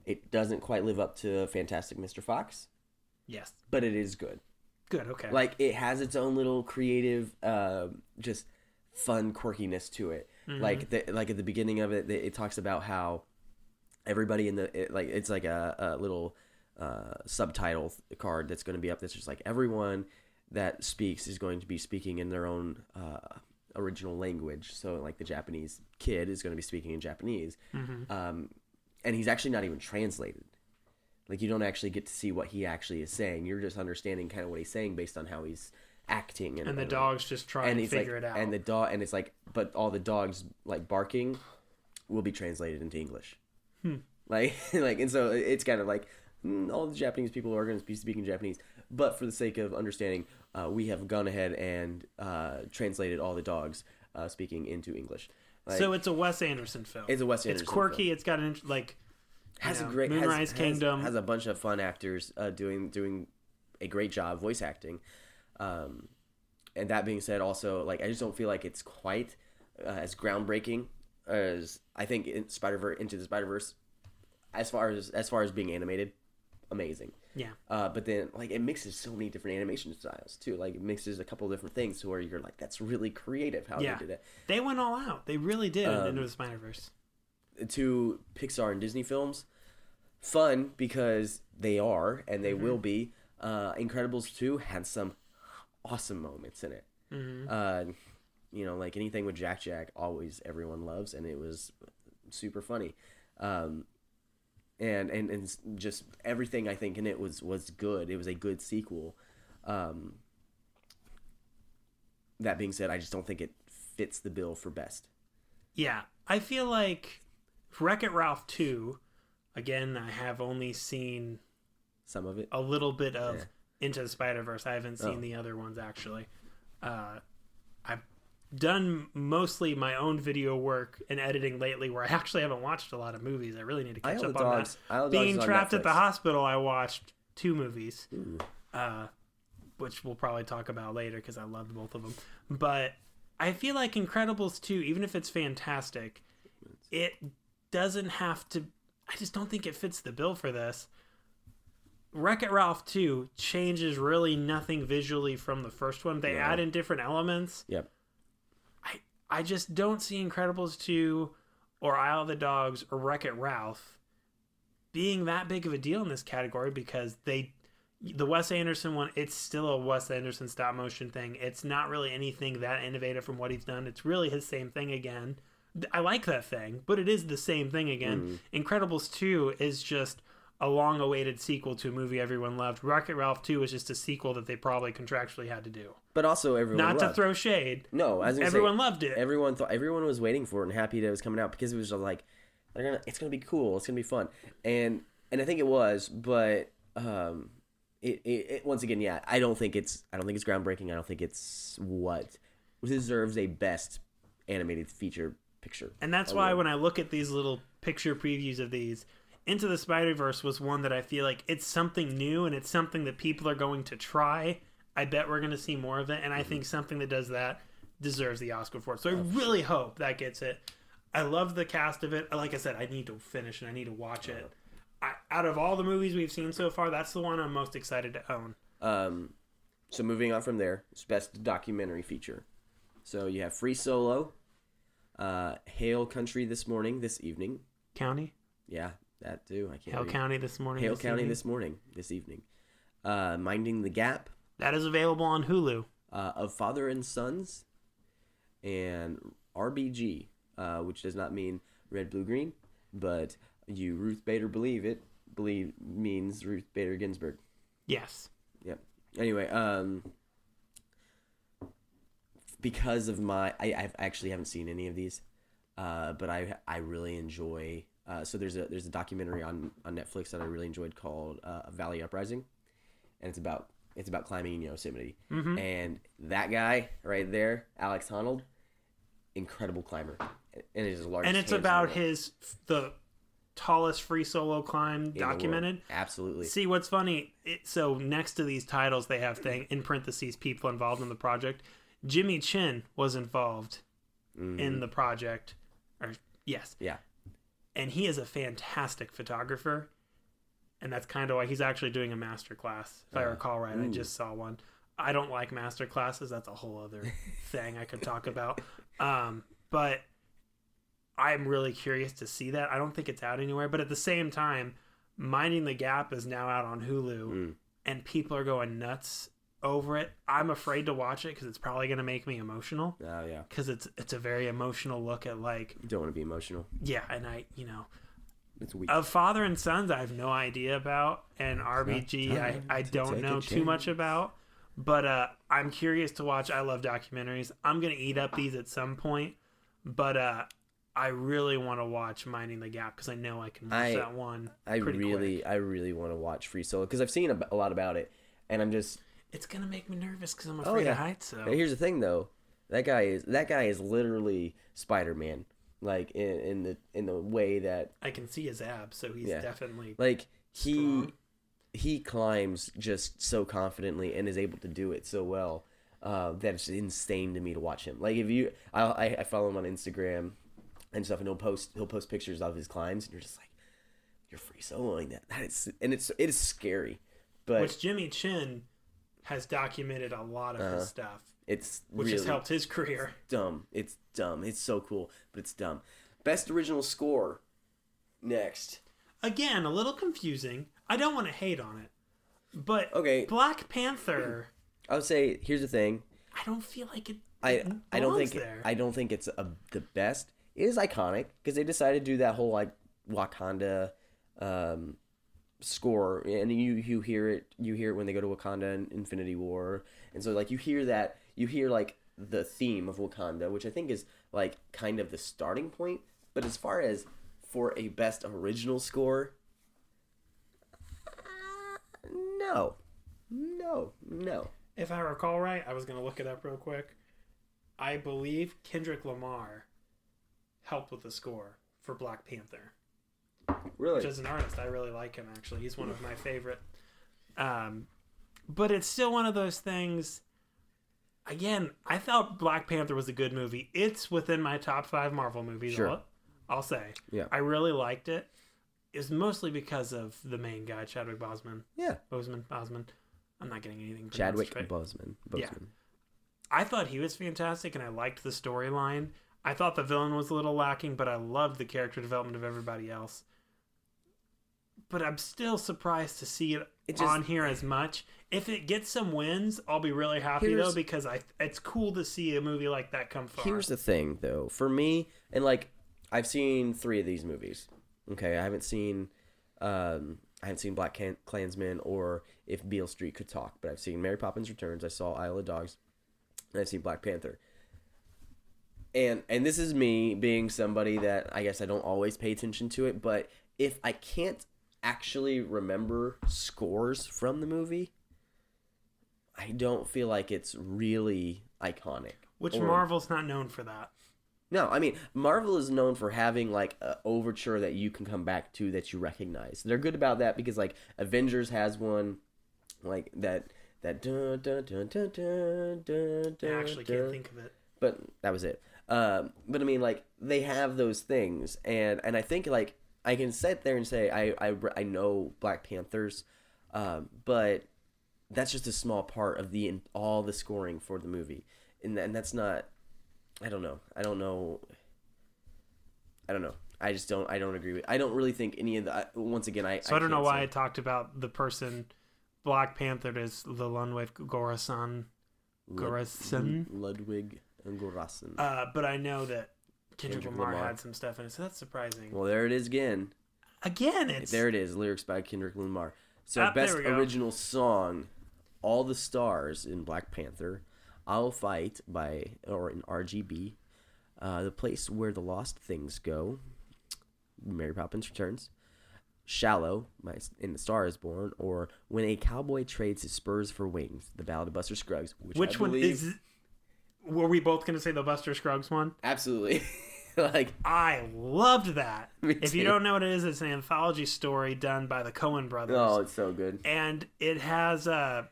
It doesn't quite live up to Fantastic Mr. Fox, yes, but it is good. good. Okay. Like it has its own little creative, uh, just fun quirkiness to it. Mm-hmm. Like the, like at the beginning of it, it talks about how everybody in the it, like it's like a, a little uh, subtitle card that's going to be up. That's just like everyone that speaks is going to be speaking in their own uh, original language. So like the Japanese kid is going to be speaking in Japanese, Mm-hmm. um, and he's actually not even translated. Like you don't actually get to see what he actually is saying. You're just understanding kind of what he's saying based on how he's acting and, and the and- dogs just try and, he's figure like, it out. And the dog and it's like, but all the dogs like barking will be translated into English. Hmm. Like, like, and so it's kind of like mm, all the Japanese people are going to be speaking Japanese, but for the sake of understanding, uh, we have gone ahead and uh, translated all the dogs uh, speaking into English. Like, so it's a Wes Anderson film. It's a Wes Anderson. It's quirky. film. It's got an like has you a great Moonrise has, Kingdom. has a bunch of fun actors uh, doing doing a great job voice acting. Um, and that being said, also like I just don't feel like it's quite uh, as groundbreaking as I think in Spider Verse into the Spider Verse, as far as as far as being animated, amazing. yeah. Uh, but then like it mixes so many different animation styles too. Like it mixes a couple different things to where you're like, that's really creative how Yeah. they did it. They went all out. They really did Um, in Into the Spider Verse. to Pixar and Disney films. Fun because they are and they Mm-hmm. will be. Uh, Incredibles 2 had some awesome moments in it. Mm-hmm. Uh, you know, like anything with Jack Jack, always everyone loves, and it was super funny. Um, and, and and just everything I think in it was was good. It was a good sequel. Um, that being said, I just don't think it fits the bill for best. Yeah, I feel like Wreck It Ralph 2, again, I have only seen Some of it. a little bit of Yeah. Into the Spider Verse. I haven't seen Oh. the other ones actually. Uh, done mostly my own video work and editing lately, where I actually haven't watched a lot of movies. I really need to catch Isle up on Dogs- that. Isle Being trapped at the hospital, I watched two movies, uh, which we'll probably talk about later because I loved both of them. But I feel like Incredibles 2, even if it's fantastic, it doesn't have to. I just don't think it fits the bill for this. Wreck It Ralph 2 changes really nothing visually from the first one. They No. add in different elements. Yep. I just don't see Incredibles 2 or Isle of the Dogs or Wreck It Ralph being that big of a deal in this category because they the Wes Anderson one, it's still a Wes Anderson stop motion thing. It's not really anything that innovative from what he's done. It's really his same thing again. I like that thing, but it is the same thing again. Mm. Incredibles 2 is just a long awaited sequel to a movie everyone loved. Wreck It Ralph 2 was just a sequel that they probably contractually had to do. But also everyone Not to loved. throw shade. No, was gonna say, Everyone loved it. Everyone thought everyone was waiting for it and happy that it was coming out because it was just like they're gonna it's gonna be cool, it's gonna be fun, and and I think it was, but um, it, it, it once again, yeah, I don't think it's I don't think it's groundbreaking. I don't think it's what deserves a best animated feature picture. And that's why when I look at these little picture previews of these, Into the Spider Verse was one that I feel like it's something new and it's something that people are going to try. I bet we're going to see more of it, and I think something that does that deserves the Oscar for it. So I really hope that gets it. I love the cast of it. Like I said, I need to finish and I need to watch it. I, out of all the movies we've seen so far, that's the one I'm most excited to own. Um, so moving on from there, it's best documentary feature. So you have Free Solo, uh, Hail Country this morning, this evening. County, Yeah, that too. I can't. Hale read. County this morning. Hale this County evening. this morning, this evening. Uh, Minding the Gap, That is available on Hulu. uh, of Father and Sons, and RBG, uh, which does not mean red, blue, green, but you Ruth Bader believe it believe means Ruth Bader Ginsburg. Yes. Yep. Anyway, um, because of my, I I've actually haven't seen any of these, uh, but I I really enjoy. Uh, so there's a there's a documentary on on Netflix that I really enjoyed called uh, Valley Uprising, and it's about it's about climbing in Yosemite, and that guy right there, Alex Honnold, incredible climber, and it's the largest. and it's hands in the about his the tallest free solo climb in documented. Absolutely. See what's funny? It, so next to these titles, they have thing in parentheses people involved in the project. Jimmy Chin was involved in the project, or yes, Yeah. And he is a fantastic photographer, and that's kind of why he's actually doing a master class. If I recall right, I just saw one. I don't like master classes. That's a whole other thing I could talk about. Um, but I'm really curious to see that. I don't think it's out anywhere, but at the same time, Minding the Gap is now out on Hulu, and people are going nuts over it. I'm afraid to watch it because it's probably going to make me emotional Oh yeah. because it's it's a very emotional look at like You don't want to be emotional. yeah, and I you know It's weak. of Father and Sons, I have no idea about, and RBG, I, I don't know too chance. much about. But uh, I'm curious to watch. I love documentaries. I'm gonna eat up these at some point, but uh, I really want to watch Minding the Gap because I know I can watch I- that one. I really, quick. I really want to watch Free Solo because I've seen a, a lot about it, and I'm just. It's gonna make me nervous because I'm Oh afraid yeah. of heights. So Here's the thing, though. That guy is that guy is literally Spider Man, like in, in the in the way that I can see his abs, so he's Yeah. definitely like he Strong. he climbs just so confidently and is able to do it so well. Uh, that it's insane to me to watch him. Like if you, I, I I follow him on Instagram and stuff, and he'll post he'll post pictures of his climbs, and you're just like, you're free soloing that. That is, and it's it is scary, but which Jimmy Chin has documented a lot of his stuff, it's which Uh-huh. really has helped his career. dumb. It's dumb. It's so cool, but it's dumb. Best original score. Next. again a little confusing i don't want to hate on it but Okay. black panther I would say here's the thing. i don't feel like it I I don't think there I don't think it's a, the best. It is iconic because they decided to do that whole like Wakanda um, score, and you you hear it you hear it when they go to Wakanda and Infinity War, and so like you hear that you hear like the theme of Wakanda, which I think is like kind of the starting point. But as far as for a best original score, uh, no, no, no. if i recall right i was going to look it up real quick. I believe kendrick lamar helped with the score for black panther Really, which as an artist i really like him actually he's one of my favorite um but it's still one of those things again i thought black panther was a good movie it's within my top five marvel movies Sure. I'll, I'll say Yeah. i really liked it it was mostly because of the main guy chadwick boseman yeah. boseman bosman i'm not getting anything Chadwick right. Boseman. Yeah. Boseman. I thought he was fantastic and I liked the storyline. I thought the villain was a little lacking, but I loved the character development of everybody else. But I'm still surprised to see it, It just- on here as much. If it gets some wins, I'll be really happy though because I it's cool to see a movie like that come far. Here's the thing, though, for me, and like I've seen three of these movies. Okay, I haven't seen, um, I haven't seen Black Can- Klansman or If Beale Street Could Talk, but I've seen Mary Poppins Returns. I saw Isle of Dogs, and I've seen Black Panther. And and this is me being somebody that I guess I don't always pay attention to it, but if I can't actually remember scores from the movie, I don't feel like it's really iconic. Which or- Marvel's not known for that. no, I mean Marvel is known for having like a overture that you can come back to that you recognize. They're good about that because like Avengers has one, like that that dun dun dun dun dun dun. I actually dun, can't think of it. but that was it. Um, but I mean, like they have those things, and and I think like I can sit there and say I I, I know Black Panthers, um, but that's just a small part of the all the scoring for the movie, and and that's not. I don't know. I don't know. I don't know. I just don't. I don't agree with. I don't really think any of the. I, once again, I. So I, don't know why say. I talked about the person Black Panther as the Lunwave Gorasan. Gorasan. Ludwig Göransson. Uh, but I know that Kendrick, Kendrick Lamar, Lamar. had some stuff in it, so that's surprising. well, there it is again. Again, it's There it is, lyrics by Kendrick Lamar. So Ah, best original song, All the Stars in Black Panther, I'll Fight by or in RGB, uh, The Place Where the Lost Things Go, Mary Poppins Returns, Shallow, my in The Star Is Born, or When a Cowboy Trades His Spurs for Wings, The Ballad of Buster Scruggs. Which, which one believe- is? Were we both going to say the Buster Scruggs one? Absolutely. like I loved that. Me if you don't know what it is, it's an anthology story done by the Coen brothers. oh, it's so good. and it has uh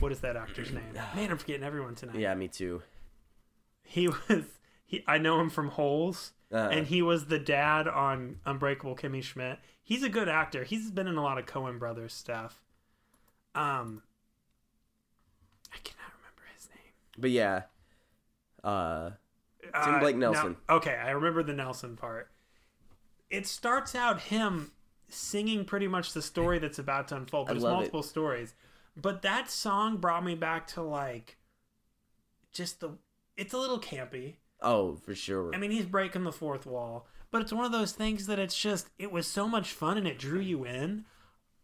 what is that actor's name? Man, I'm forgetting everyone tonight. Yeah, me too. He was he I know him from Holes. Uh, and he was the dad on Unbreakable Kimmy Schmidt. He's a good actor. He's been in a lot of Coen brothers stuff. Um I cannot remember his name. But yeah, uh, Tim Uh, Blake now- Nelson. okay, I remember the Nelson part. It starts out him singing pretty much the story that's about to unfold. There's love it. multiple stories, but that song brought me back to like just the. It's a little campy. oh for sure. I mean, he's breaking the fourth wall, but it's one of those things that it's just. It was so much fun and it drew you in.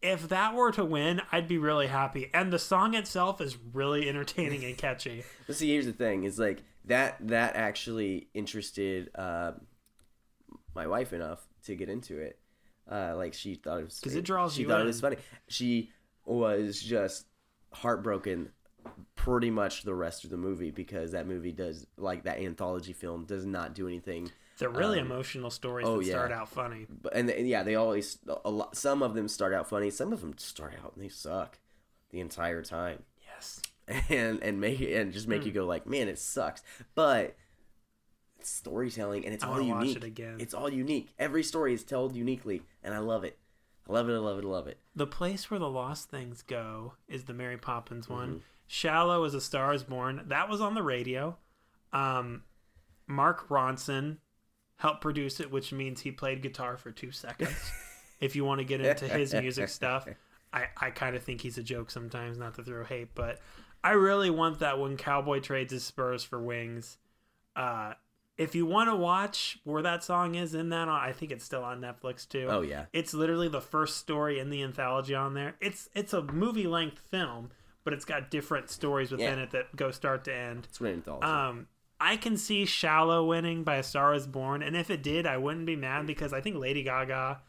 If that were to win, I'd be really happy. And the song itself is really entertaining and catchy. But see, here's the thing: is like that that actually interested uh, my wife enough to get into it. Uh, like she thought it was 'Cause it draws She you thought in. it was funny. She was just heartbroken pretty much the rest of the movie because that movie does like that anthology film does not do anything They're really Um, emotional stories oh, that yeah. start out funny. but and, and yeah they always a lot some of them start out funny some of them start out and they suck the entire time Yes. and and make it and just make Hmm. you go like, man, it sucks. But it's storytelling and it's I all unique. it again. It's all unique. Every story is told uniquely, and I love it. I love it. I love it. I love it. The place where the lost things go is the Mary Poppins one. Mm-hmm. Shallow as a Star is Born. That was on the radio. Um, Mark Ronson helped produce it, which means he played guitar for two seconds. if you want to get into his music stuff, I, I kind of think he's a joke sometimes, not to throw hate, but I really want that when Cowboy trades his spurs for wings. Uh, if you want to watch where that song is in that, I think it's still on Netflix too. Oh yeah, It's literally the first story in the anthology on there. It's it's a movie length film, but it's got different stories within Yeah. it that go start to end. it's an anthology. Um, I can see Shallow winning by A Star Is Born, and if it did, I wouldn't be mad because I think Lady Gaga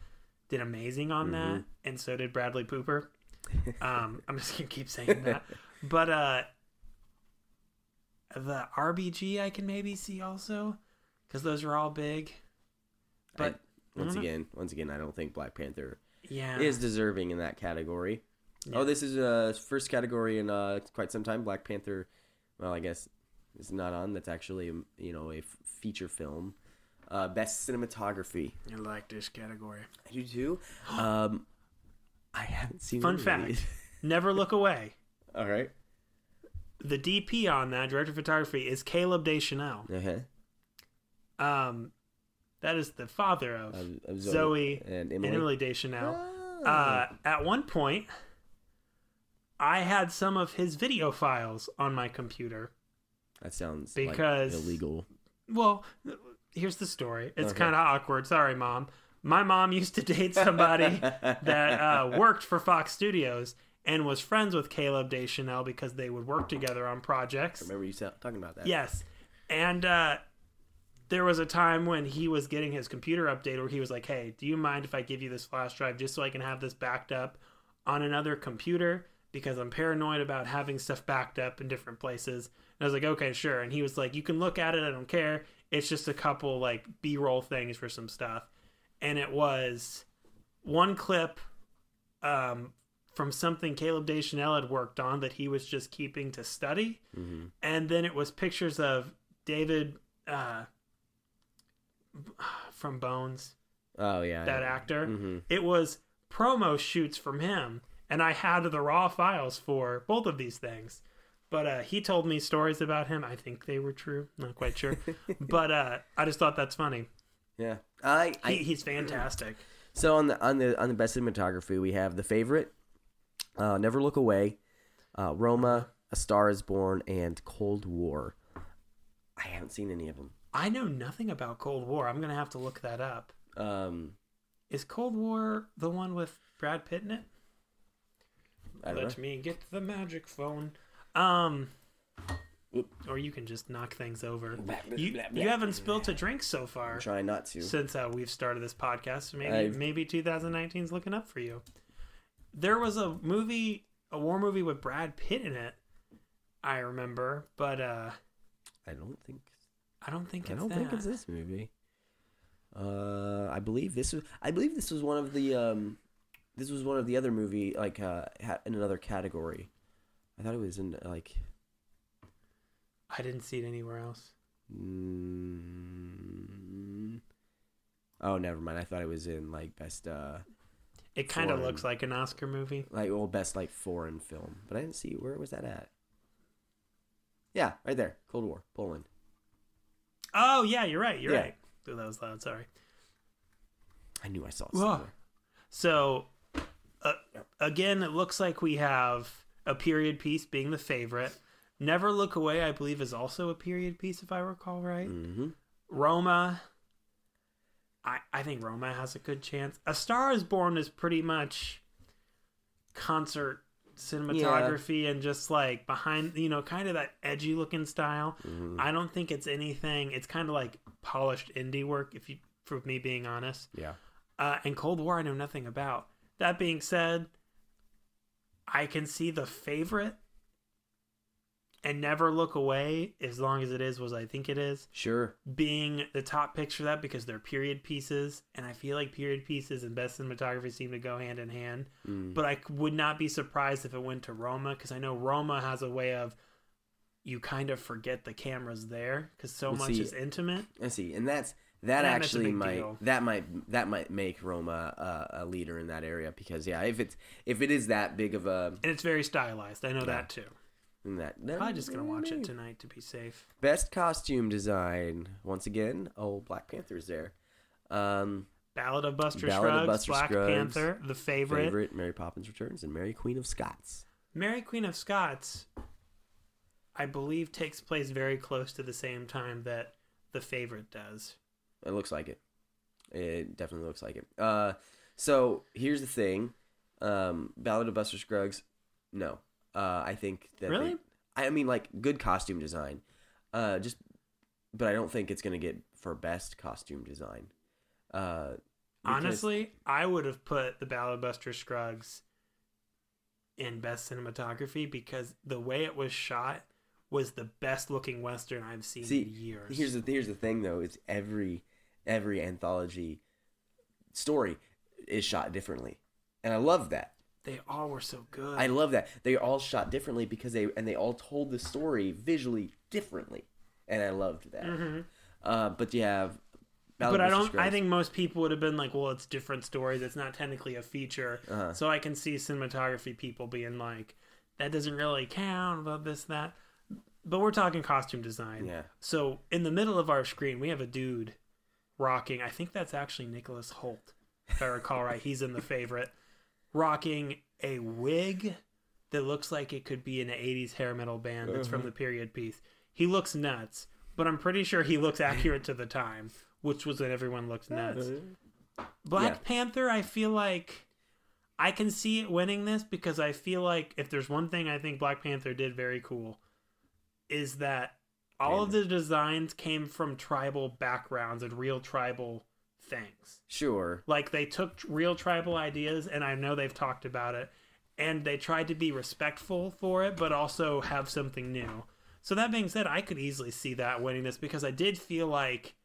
did amazing on that, Mm-hmm. and so did Bradley Pooper. Um, I'm just gonna keep saying that, but uh, the RBG I can maybe see also because those are all big. But I- once I know. again, once again, I don't think Black Panther yeah, is deserving in that category. Oh, this is uh first category in uh quite some time. Black Panther, well, I guess is not on. That's actually um, you know a f- feature film. Uh, best cinematography. You like this category. I do too. Um, I haven't seen. Fun fact. Never look away. All right. The DP on that director of photography is Caleb Deschanel. Uh huh. Um, That is the father of, Of- of Zooey, Zooey and and Emily? Emily Deschanel. Oh. Uh, at one point, I had some of his video files on my computer. That sounds because- like illegal. Well, here's the story. It's Okay. kind of awkward. Sorry, mom. My mom used to date somebody that uh, worked for Fox Studios and was friends with Caleb Deschanel because they would work together on projects. Remember you talking about that? Yes. And uh, there was a time when he was getting his computer updated where he was like, hey, do you mind if I give you this flash drive just so I can have this backed up on another computer? Because I'm paranoid about having stuff backed up in different places. I was like, okay, sure. And he was like, you can look at it. I don't care. It's just a couple like B roll things for some stuff. And it was one clip um, from something Caleb Deschanel had worked on that he was just keeping to study hmm and then it was pictures of David uh, from Bones, Oh yeah. that actor. hmm It was promo shoots from him, and I had the raw files for both of these things. But uh, he told me stories about him. I think they were true. Not quite sure, but uh, I just thought that's funny. Yeah. I, I He, he's fantastic. So on the on the on the best cinematography, we have The Favorite, uh, Never Look Away, uh, Roma, A Star Is Born, and Cold War. I haven't seen any of them. I know nothing about Cold War. I'm gonna have to look that up. Um, Is Cold War the one with Brad Pitt in it? Let know. me get the magic phone. Um, or you can just knock things over. Blah, blah, You blah, you haven't spilled a drink so far I'm trying not to. since uh, we've started this podcast. Maybe I've- maybe 2019 is looking up for you. There was a movie, a war movie with Brad Pitt in it. I remember, but uh, I don't think. I don't think I it's don't that. think it's this movie. Uh, I believe this was. I believe this was one of the. Um, this was one of the other movie like uh in another category. I thought it was in like. I didn't see it anywhere else. Mm, oh, never mind. I thought it was in like best uh It kind of looks like an Oscar movie. like well best like foreign film, but I didn't see where was that at. Yeah, right there. Cold War, Poland. Oh yeah, you're right. You're Yeah. right. Oh, that was loud. Sorry. I knew I saw it somewhere. So, uh, again, it looks like we have a period piece being the favorite. Never Look Away, I believe, is also a period piece, if I recall right. Mm-hmm. Roma, I, I think Roma has a good chance. A Star is Born is pretty much concert cinematography and just like behind, you know, kind of that edgy looking style. Mm-hmm. I don't think it's anything, it's kind of like polished indie work, if you, for me being honest. Yeah. Uh, and Cold War, I know nothing about. That being said, I can see the favorite and never look away as long as it is was I think it is Sure. being the top picks for that because they're period pieces and I feel like period pieces and best cinematography seem to go hand in hand. Mm. But I would not be surprised if it went to Roma because I know Roma has a way of you kind of forget the camera's there because so Well, much see, is intimate. I see, and that's that And actually might deal. that might that might make Roma uh, a leader in that area because yeah, if it's if it is that big of a And it's very stylized. I know that too. in that, then Probably just gonna watch it tonight to be safe. Best costume design once again. Oh, Black Panther's there. Um, Ballad of Buster Ballad of Scruggs, Buster Black Scruggs, Panther, the favorite. favorite Mary Poppins Returns and Mary Queen of Scots. Mary Queen of Scots, I believe, takes place very close to the same time that the favorite does. It looks like it. It definitely looks like it. Uh, so here's the thing. Um, Ballad of Buster Scruggs. No, uh, I think that they- Really? I mean, like good costume design. Uh, just, but I don't think it's gonna get for best costume design. Uh, Honestly, I would have put the Ballad of Buster Scruggs in best cinematography because the way it was shot was the best looking western I've seen See, in years. Here's the here's the thing though is every every anthology story is shot differently, and I love that. they all were so good. I love that they all shot differently because they and they all told the story visually differently, and I loved that. Mhm. Uh, but you have, Ballad but I don't. I think most people would have been like, "Well, it's different stories. It's not technically a feature." Uh-huh. So I can see cinematography people being like, "That doesn't really count about this that." But we're talking costume design. Yeah. So in the middle of our screen, we have a dude rocking. I think that's actually Nicholas Hoult, if I recall right. He's in the favorite, rocking a wig that looks like it could be an '80s hair metal band that's from uh-huh. the period piece. He looks nuts, but I'm pretty sure he looks accurate to the time, which was when everyone looked nuts. Black Yeah. Panther, I feel like I can see it winning this because I feel like if there's one thing I think Black Panther did very cool is that all of the designs came from tribal backgrounds and real tribal things. Sure. Like they took real tribal ideas and I know they've talked about it and they tried to be respectful for it but also have something new. So that being said, I could easily see that winning this because I did feel like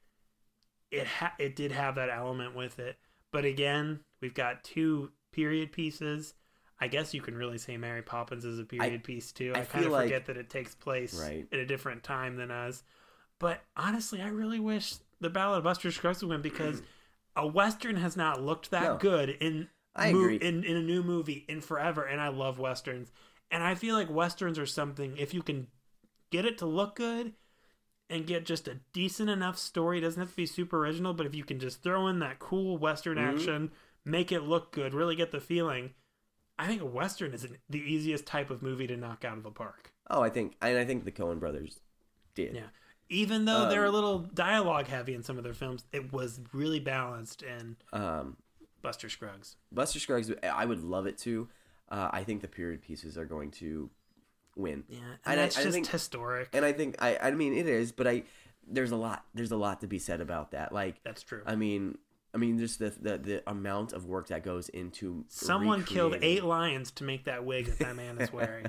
it ha- it did have that element with it. But again, we've got two period pieces. I guess you can really say Mary Poppins is a period piece too. I, I kind of like- forget that it takes place Right. at a different time than us. But honestly, I really wish the Ballad of Buster Scruggs would win because a western has not looked that No. good in I mo- agree. in in a new movie in forever, and I love westerns. And I feel like westerns are something if you can get it to look good and get just a decent enough story, it doesn't have to be super original, but if you can just throw in that cool western Mm-hmm. action, make it look good, really get the feeling. I think a western is an, the easiest type of movie to knock out of the park. Oh, I think and I think the Coen brothers did. Yeah. Even though they're a Um, little dialogue heavy in some of their films, it was really balanced and. Um, Buster Scruggs. Buster Scruggs, I would love it too. Uh, I think the period pieces are going to win. Yeah, and, And that's I just think- historic. And I think I I mean it is, but I there's a lot there's a lot to be said about that. Like that's true. I mean I mean just the the, the amount of work that goes into Someone killed eight lions to make that wig that that man is wearing.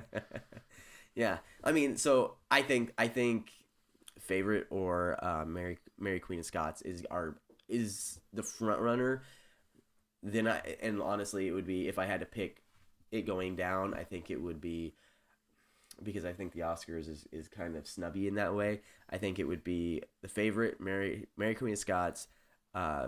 yeah, I mean, so I think I think favorite or uh, Mary Mary Queen of Scots is our is the front runner. Then I and honestly, it would be if I had to pick it going down. I think it would be because I think the Oscars is, is kind of snubby in that way. I think it would be the favorite Mary Mary Queen of Scots, uh,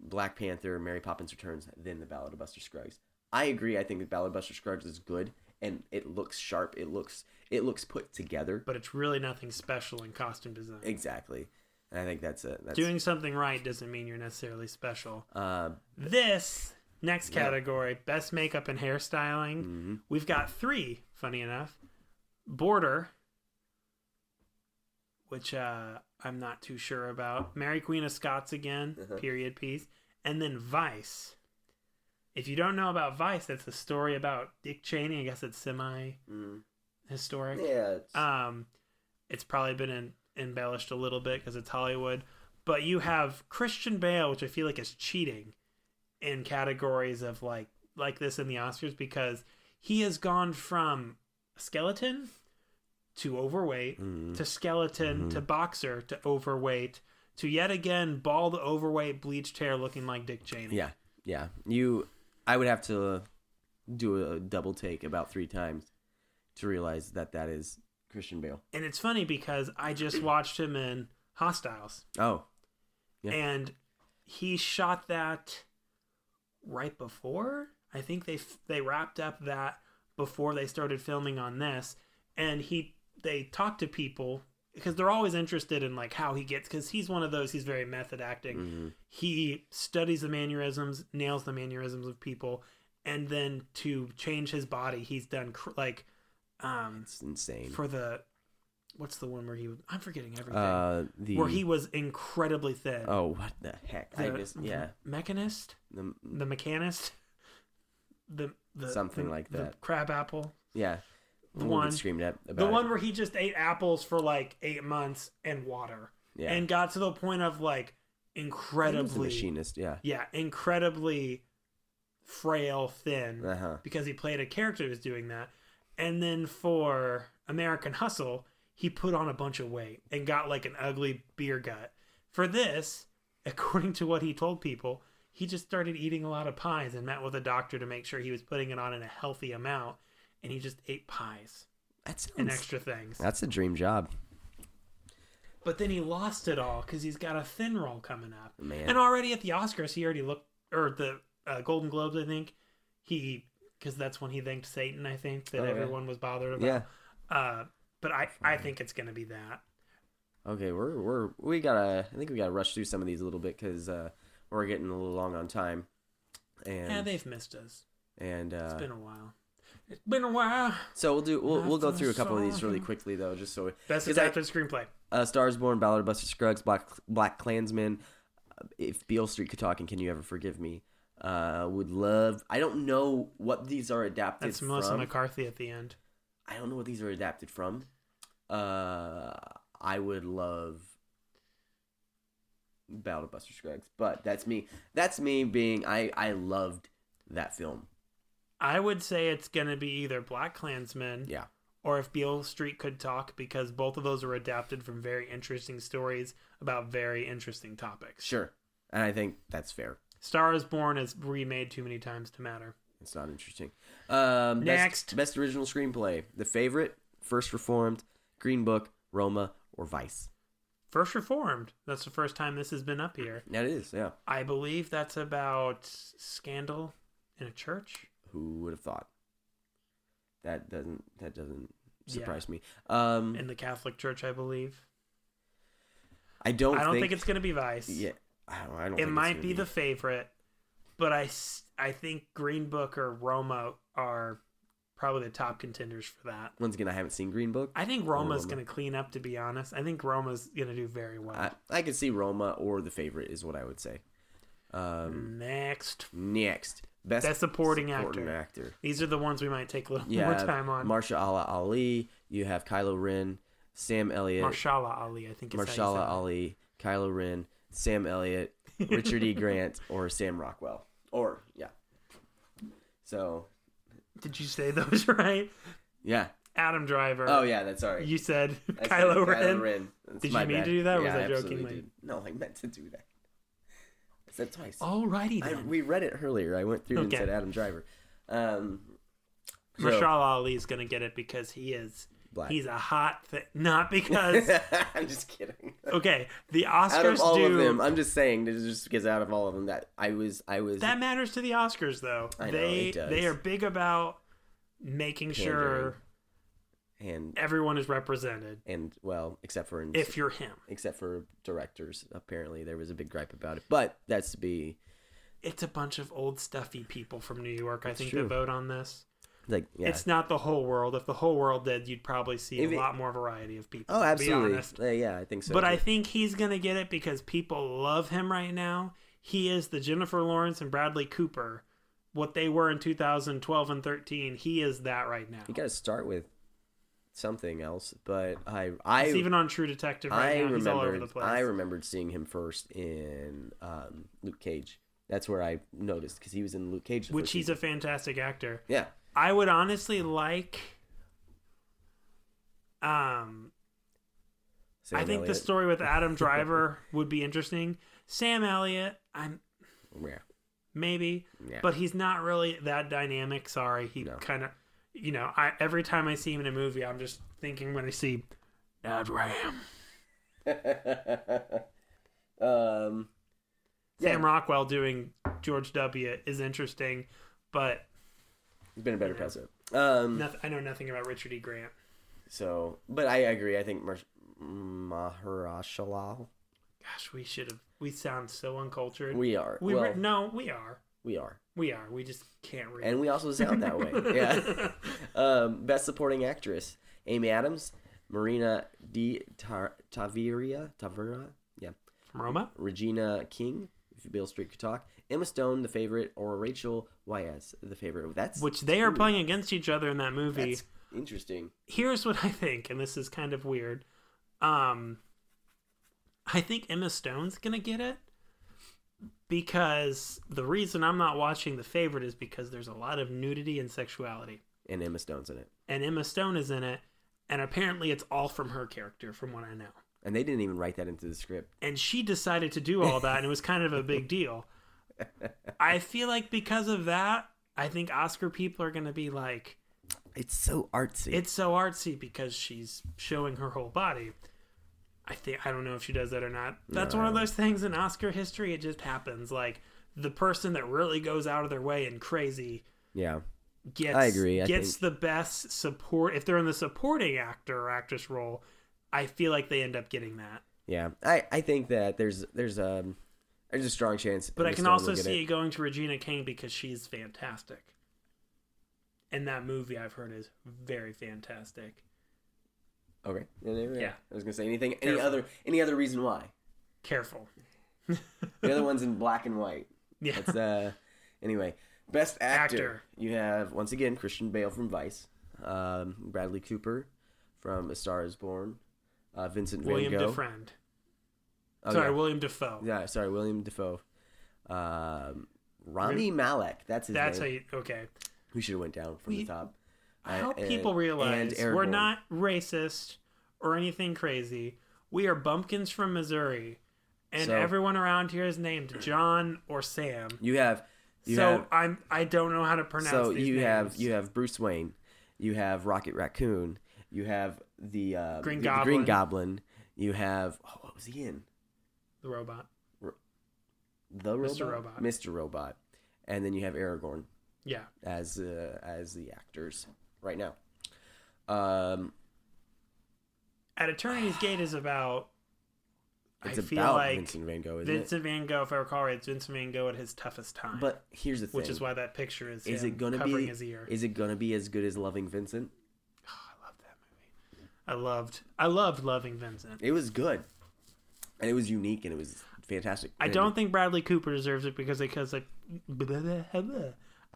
Black Panther, Mary Poppins Returns, then the Ballad of Buster Scruggs. I agree. I think the Ballad of Buster Scruggs is good and it looks sharp. It looks it looks put together. but it's really nothing special in costume design. Exactly. And I think that's it. that's Doing something right doesn't mean you're necessarily special. uh, This next Yeah. category, best makeup and hairstyling, mhm. we've got three. Funny enough, Border, which uh, I'm not too sure about. Mary Queen of Scots again, Uh-huh. period piece, and then Vice. If you don't know about Vice, that's a story about Dick Cheney. I guess it's semi Mm. historic. yeah. It's, Um, it's probably been in, embellished a little bit because it's Hollywood. But you have Christian Bale, which I feel like is cheating in categories of like like this in the Oscars because he has gone from skeleton to overweight Mhm. to skeleton to boxer to overweight to yet again bald, overweight, bleached hair, looking like Dick Cheney. yeah. Yeah. You. I would have to do a double take about three times to realize that that is Christian Bale. And it's funny because I just watched him in Hostiles. Oh. Yeah. and he shot that right before i think they f- they wrapped up that before they started filming on this and he they talk to people because they're always interested in like how he gets because he's one of those he's very method acting Mhm. he studies the mannerisms nails the mannerisms of people and then to change his body he's done cr- like um It's insane. for the what's the one where he i'm forgetting everything uh, the where he was incredibly thin. Oh, what the heck? I just yeah. Mechanist, The, the mechanist, the the Something the- like the that. crab apple, yeah. The one screamed at about the it. one where he just ate apples for like eight months and water, yeah. and got to the point of like He was the incredibly, machinist. Yeah. yeah, incredibly frail, thin, Uh huh. because he played a character who was doing that, and then for American Hustle, he put on a bunch of weight and got like an ugly beer gut. For this, according to what he told people, he just started eating a lot of pies and met with a doctor to make sure he was putting it on in a healthy amount, and he just ate pies That sounds. and extra things. That's a dream job, But then he lost it all because he's got a thin roll coming up. man. And already at the Oscars, he already looked, or the uh, Golden Globes, I think, he, because that's when he thanked Satan, I think, that Oh, yeah. everyone was bothered about. yeah. Uh, but I, I think it's going to be that. Okay, we're we're we gotta. I think we gotta rush through some of these a little bit because uh, we're getting a little long on time. And Yeah, they've missed us. and uh, It's been a while. It's been a while. so we'll do we'll, we'll go through a couple of these really quickly though, just so Best 'Cause I- adapted screenplay. uh, Stars Born, Ballad of Buster Scruggs, Black Black Klansman. uh, If Beale Street could talk, and Can You Ever Forgive Me? Uh, would love. I don't know what these are adapted That's Melissa from. McCarthy at the end. I don't know what these are adapted from. Uh, I would love Ballad of Buster Scruggs, but that's me. That's me being. I I loved that film. I would say it's gonna be either Black Klansman Yeah. or if Beale Street could talk because both of those are adapted from very interesting stories about very interesting topics. Sure. And I think that's fair. Star is Born is remade too many times to matter. It's not interesting. Um, best- Next. best, original screenplay: The Favorite, First Reformed, Green Book, Roma, or Vice. First Reformed. That's the first time this has been up here. That is, yeah. I believe that's about scandal in a church. Who would have thought? That doesn't. That doesn't Yeah. surprise me. Um, In the Catholic Church, I believe. I don't. I don't think, think, it's going to be Vice. Yeah. I don't. I don't it might gonna be, the favorite, but I I think Green Book or Roma are probably the top contenders for that. Once again, I haven't seen Green Book. I think Roma's Roma. going to clean up. To be honest, I think Roma's going to do very well. I, I could see Roma or The Favorite is what I would say. Um, Next, next, best, Best supporting actor. actor. these are the ones we might take a little Yeah, more time on. Marsha Allah Ali. You have Kylo Ren, Sam Elliott, Marshala Ali, I think. Is how you Marshala. Ali, Kylo Ren, Sam Elliott, Richard E. Grant, or Sam Rockwell. Or yeah. So Did you say those right? yeah. Adam Driver. Oh yeah, that's sorry. You said I said Kylo, Ren. That's Did you mean bad. to do that, or was Yeah, I I did. No, I meant to do that. Said twice. Alrighty I, we read it earlier. I went through Okay. and said Adam Driver. Um, so- Marshala Ali is going to get it because he is. Black. He's a hot thing. Not because. I'm just kidding. okay, the Oscars Out of all do. of them, I'm just saying just because out of all of them that I was I was that matters to the Oscars, though. I know, they it does. they are big about making sure and everyone is represented. and well, except for in, If you're him, except for directors, apparently there was a big gripe about it. But that's to be it's a bunch of old stuffy people from New York. I think true. that vote on this. like yeah. It's not the whole world. If the whole world did, you'd probably see a lot more variety of people. oh, absolutely. Uh, yeah, I think so. But I think he's gonna get it because people love him right now. He is the Jennifer Lawrence and Bradley Cooper, what they were in 2012 and 13. He is that right now. you got to start with something else. But I I even on True Detective right I now. He's all over the place. I remembered seeing him first in um, Luke Cage. That's where I noticed because he was in Luke Cage. which he's season. a fantastic actor. yeah. I would honestly like. Um, Sam I think the story with Adam Driver would be interesting. Sam Elliott, I'm Yeah. maybe, Yeah. but he's not really that dynamic. Sorry, he No. kind of, you know, I every time I see him in a movie, I'm just thinking when I see Dodge Ram. um. Yeah. Sam Rockwell doing George W. is interesting, but He's been a better president. Um. noth- I know nothing about Richard E. Grant. So, but I agree. I think Mar- Mahershala. Gosh, we should have. We sound so uncultured. We are. we well, were, no, we are. We are, We are. We just can't read. and we also sound that way. Yeah. um, best supporting actress: Amy Adams, Marina Di Tar- Taveria, Tavera, yeah, From Roma? Regina King, if Bill Street could talk, Emma Stone, the favorite, or Rachel Weisz, the favorite. That's Which they are two. playing against each other in that movie. That's interesting. Here's what I think, and this is kind of weird. Um, I think Emma Stone's gonna get it because the reason I'm not watching The Favorite is because there's a lot of nudity and sexuality, And Emma Stone's in it, and Emma Stone is in it, and apparently it's all from her character, from what I know. and they didn't even write that into the script. and she decided to do all that and it was kind of a big deal i feel like because of that i think oscar people are going to be like It's so artsy. it's so artsy because she's showing her whole body i think i don't know if she does that or not that's one of those things in oscar history it just happens like the person that really goes out of their way and crazy yeah. gets I agree, I gets the best support if they're in the supporting actor or actress role I feel like they end up getting that. Yeah, I, I think that there's there's um there's a strong chance. But I can also see it. it going to Regina King because she's fantastic. And that movie I've heard is very fantastic. Okay. Yeah. I was gonna say anything. Any other any other reason why? Careful. The other one's in black and white. Yeah. It's uh anyway. Best actor. Actor. You have once again Christian Bale from Vice, um, Bradley Cooper from A Star Is Born, uh, Vincent William Van Gogh. DeFriend. Oh, Sorry, yeah. William Dafoe. Yeah, sorry, William Dafoe. Um, Rami Malek. That's his That's how you okay. we should have went down from We- the top. I hope and- people realize we're not racist or anything crazy. We are bumpkins from Missouri, and So- everyone around here is named John or Sam. You have. You so have, I'm I don't know how to pronounce. so these you names. have you have Bruce Wayne, you have Rocket Raccoon, you have the uh, Green the, the Green Goblin. Goblin, you have oh, what was he in? the robot. The robot, Mr. Robot. Mr. Robot, and then you have Aragorn Yeah, as uh, as the actors right now. Um, at Eternity's Gate is about. it's I feel about like Vincent Van Gogh, isn't Vincent Van Gogh, if I recall right, it's Vincent Van Gogh at his toughest time. But here's the thing: which is why that picture is, is it gonna be his ear. is it gonna be as good as Loving Vincent? Oh, I love that movie. I loved I loved loving Vincent. It was good, and it was unique, and it was fantastic. I don't think Bradley Cooper deserves it because because like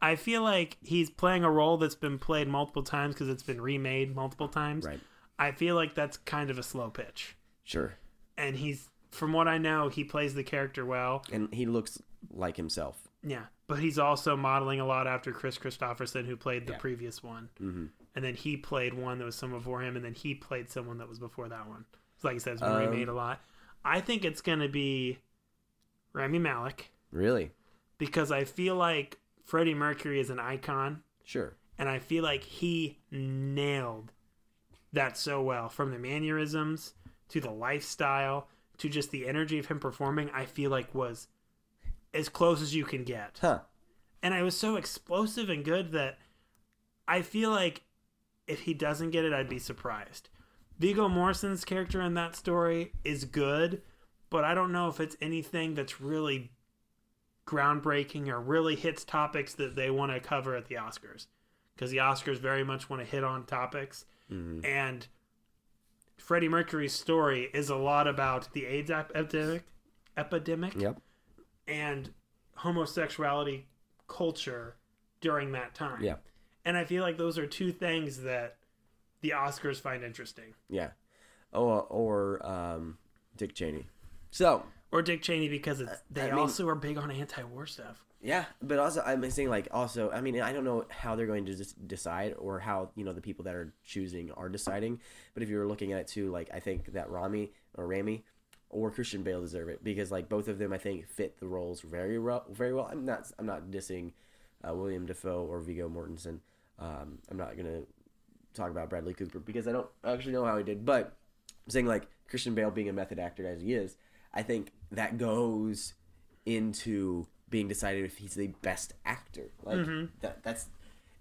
I feel like he's playing a role that's been played multiple times because it's been remade multiple times. Right. I feel like that's kind of a slow pitch, Sure, and he's from what I know he plays the character well. and he looks like himself. Yeah, but he's also modeling a lot after Kris Kristofferson, who played the Yeah. previous one, hmm and then he played one that was someone before him, and then he played someone that was before that one. So like I said, it's been Um, remade a lot. I think it's gonna be Rami Malek Really? because I feel like Freddie Mercury is an icon, Sure. and I feel like he nailed that so well from the mannerisms to the lifestyle to just the energy of him performing. I feel like was as close as you can get Huh. and I was so explosive and good that I feel like if he doesn't get it, I'd be surprised. Viggo Morrison's character in that story is good, but I don't know if it's anything that's really groundbreaking or really hits topics that they want to cover at the Oscars. Because the Oscars very much want to hit on topics. Mhm. And Freddie Mercury's story is a lot about the AIDS ep- epidemic, epidemic Yep. and homosexuality culture during that time. Yeah. And I feel like those are two things that the Oscars find interesting. Yeah. Oh, or um, Dick Cheney. So Or Dick Cheney because it's, they I mean- also are big on anti-war stuff. yeah, but also I'm saying like also I mean I don't know how they're going to just decide or how you know the people that are choosing are deciding. But if you were looking at it too, like I think that Rami or Rami or Christian Bale deserve it because like both of them I think fit the roles very well. Very well. I'm not I'm not dissing uh, William Dafoe or Viggo Mortensen. Um, I'm not gonna talk about Bradley Cooper because I don't actually know how he did, but I'm saying like Christian Bale being a method actor as he is, I think that goes into being decided if he's the best actor. Like that, that's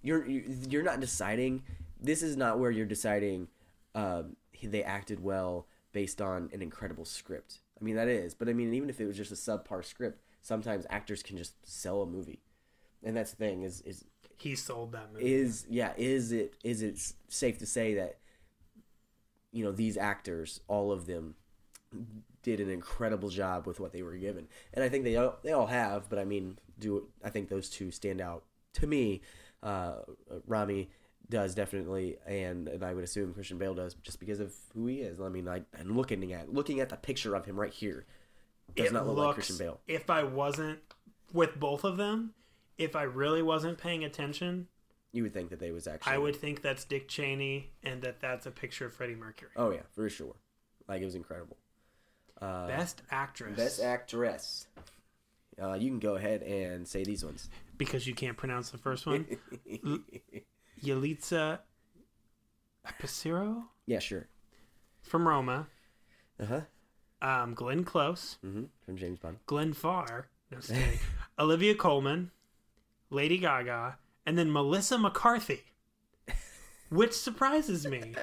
you're you- you're not deciding. This is not where you're deciding. Um, they acted well based on an incredible script. I mean that is, but I mean even if it was just a subpar script, sometimes actors can just sell a movie, and that's the thing is is He sold that movie. is yeah is it is it safe to say that you know these actors all of them did an incredible job with what they were given. And i think they all, they all have but i mean do i think those two stand out to me. Uh rami does definitely and and i would assume christian bale does just because of who he is. I mean i and looking at looking at the picture of him right here does It not look like christian bale. If I wasn't with both of them, if I really wasn't paying attention, you would think that they was actually I would think that's Dick Cheney and that that's a picture of Freddie Mercury. oh yeah for sure. Like it was incredible uh Best actress. Best actress. Uh, you can go ahead and say these ones. because you can't pronounce the first one. Yalitza Apicero yeah, sure. from Roma. Uh huh. Um, Glenn Close. hmm From James Bond. Glenn Farr. No. Olivia Colman. Lady Gaga. And then Melissa McCarthy. Which surprises me.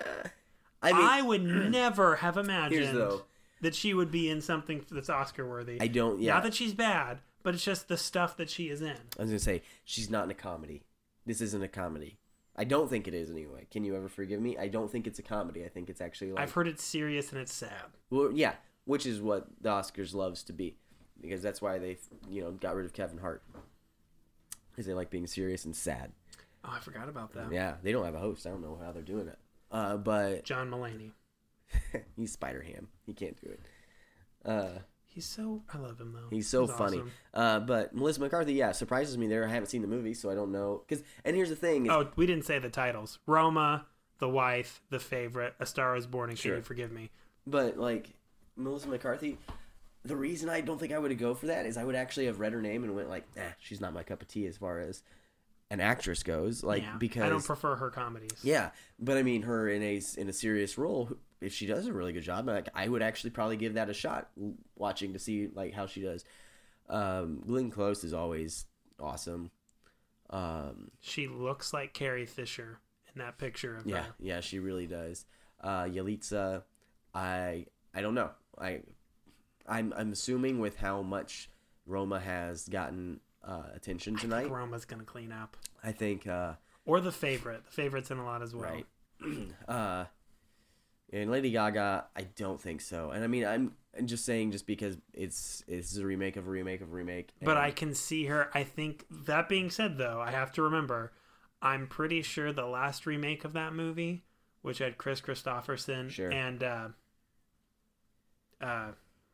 I mean, I would never have imagined though- that she would be in something that's Oscar worthy. I don't. Yeah, Not that she's bad, but it's just the stuff that she is in. I was gonna say she's not in a comedy. This isn't a comedy. I don't think it is anyway. Can you ever forgive me? I don't think it's a comedy. I think it's actually like I've heard it's serious and it's sad. well, yeah, which is what the Oscars loves to be, because that's why they you know got rid of Kevin Hart because they like being serious and sad. Oh, I forgot about that. Yeah, they don't have a host. I don't know how they're doing it. Uh, but John Mulaney. he's Spider Ham. He can't do it. Uh, He's so I love him though. He's so funny. awesome. Uh, but Melissa McCarthy, yeah, surprises me there. I haven't seen the movie, so I don't know. Cause, and here's the thing. is- Oh, we didn't say the titles. Roma, The Wife, The Favorite, A Star Is Born, and Sure. Can You Forgive Me? But like Melissa McCarthy, the reason I don't think I would go for that is I would actually have read her name and went like, eh, she's not my cup of tea as far as an actress goes. Like yeah, because I don't prefer her comedies. yeah, but I mean her in a in a serious role. If she does a really good job, like I would actually probably give that a shot. Watching to see like how she does. Um, Glenn Close is always awesome. Um, She looks like Carrie Fisher in that picture of Yeah, her. yeah, she really does. Uh, Yalitza, I I don't know. I I'm I'm assuming with how much Roma has gotten uh, attention I tonight, think Roma's gonna clean up. I think uh, Or the favorite. The favorite's in a lot as well. right. uh, and Lady Gaga, I don't think so. And I mean, I'm I'm just saying just because it's it's a remake of a remake of a remake. But I can see her. I think that being said, though, I have to remember, I'm pretty sure the last remake of that movie, which had Kris Kristofferson Sure. and uh, uh,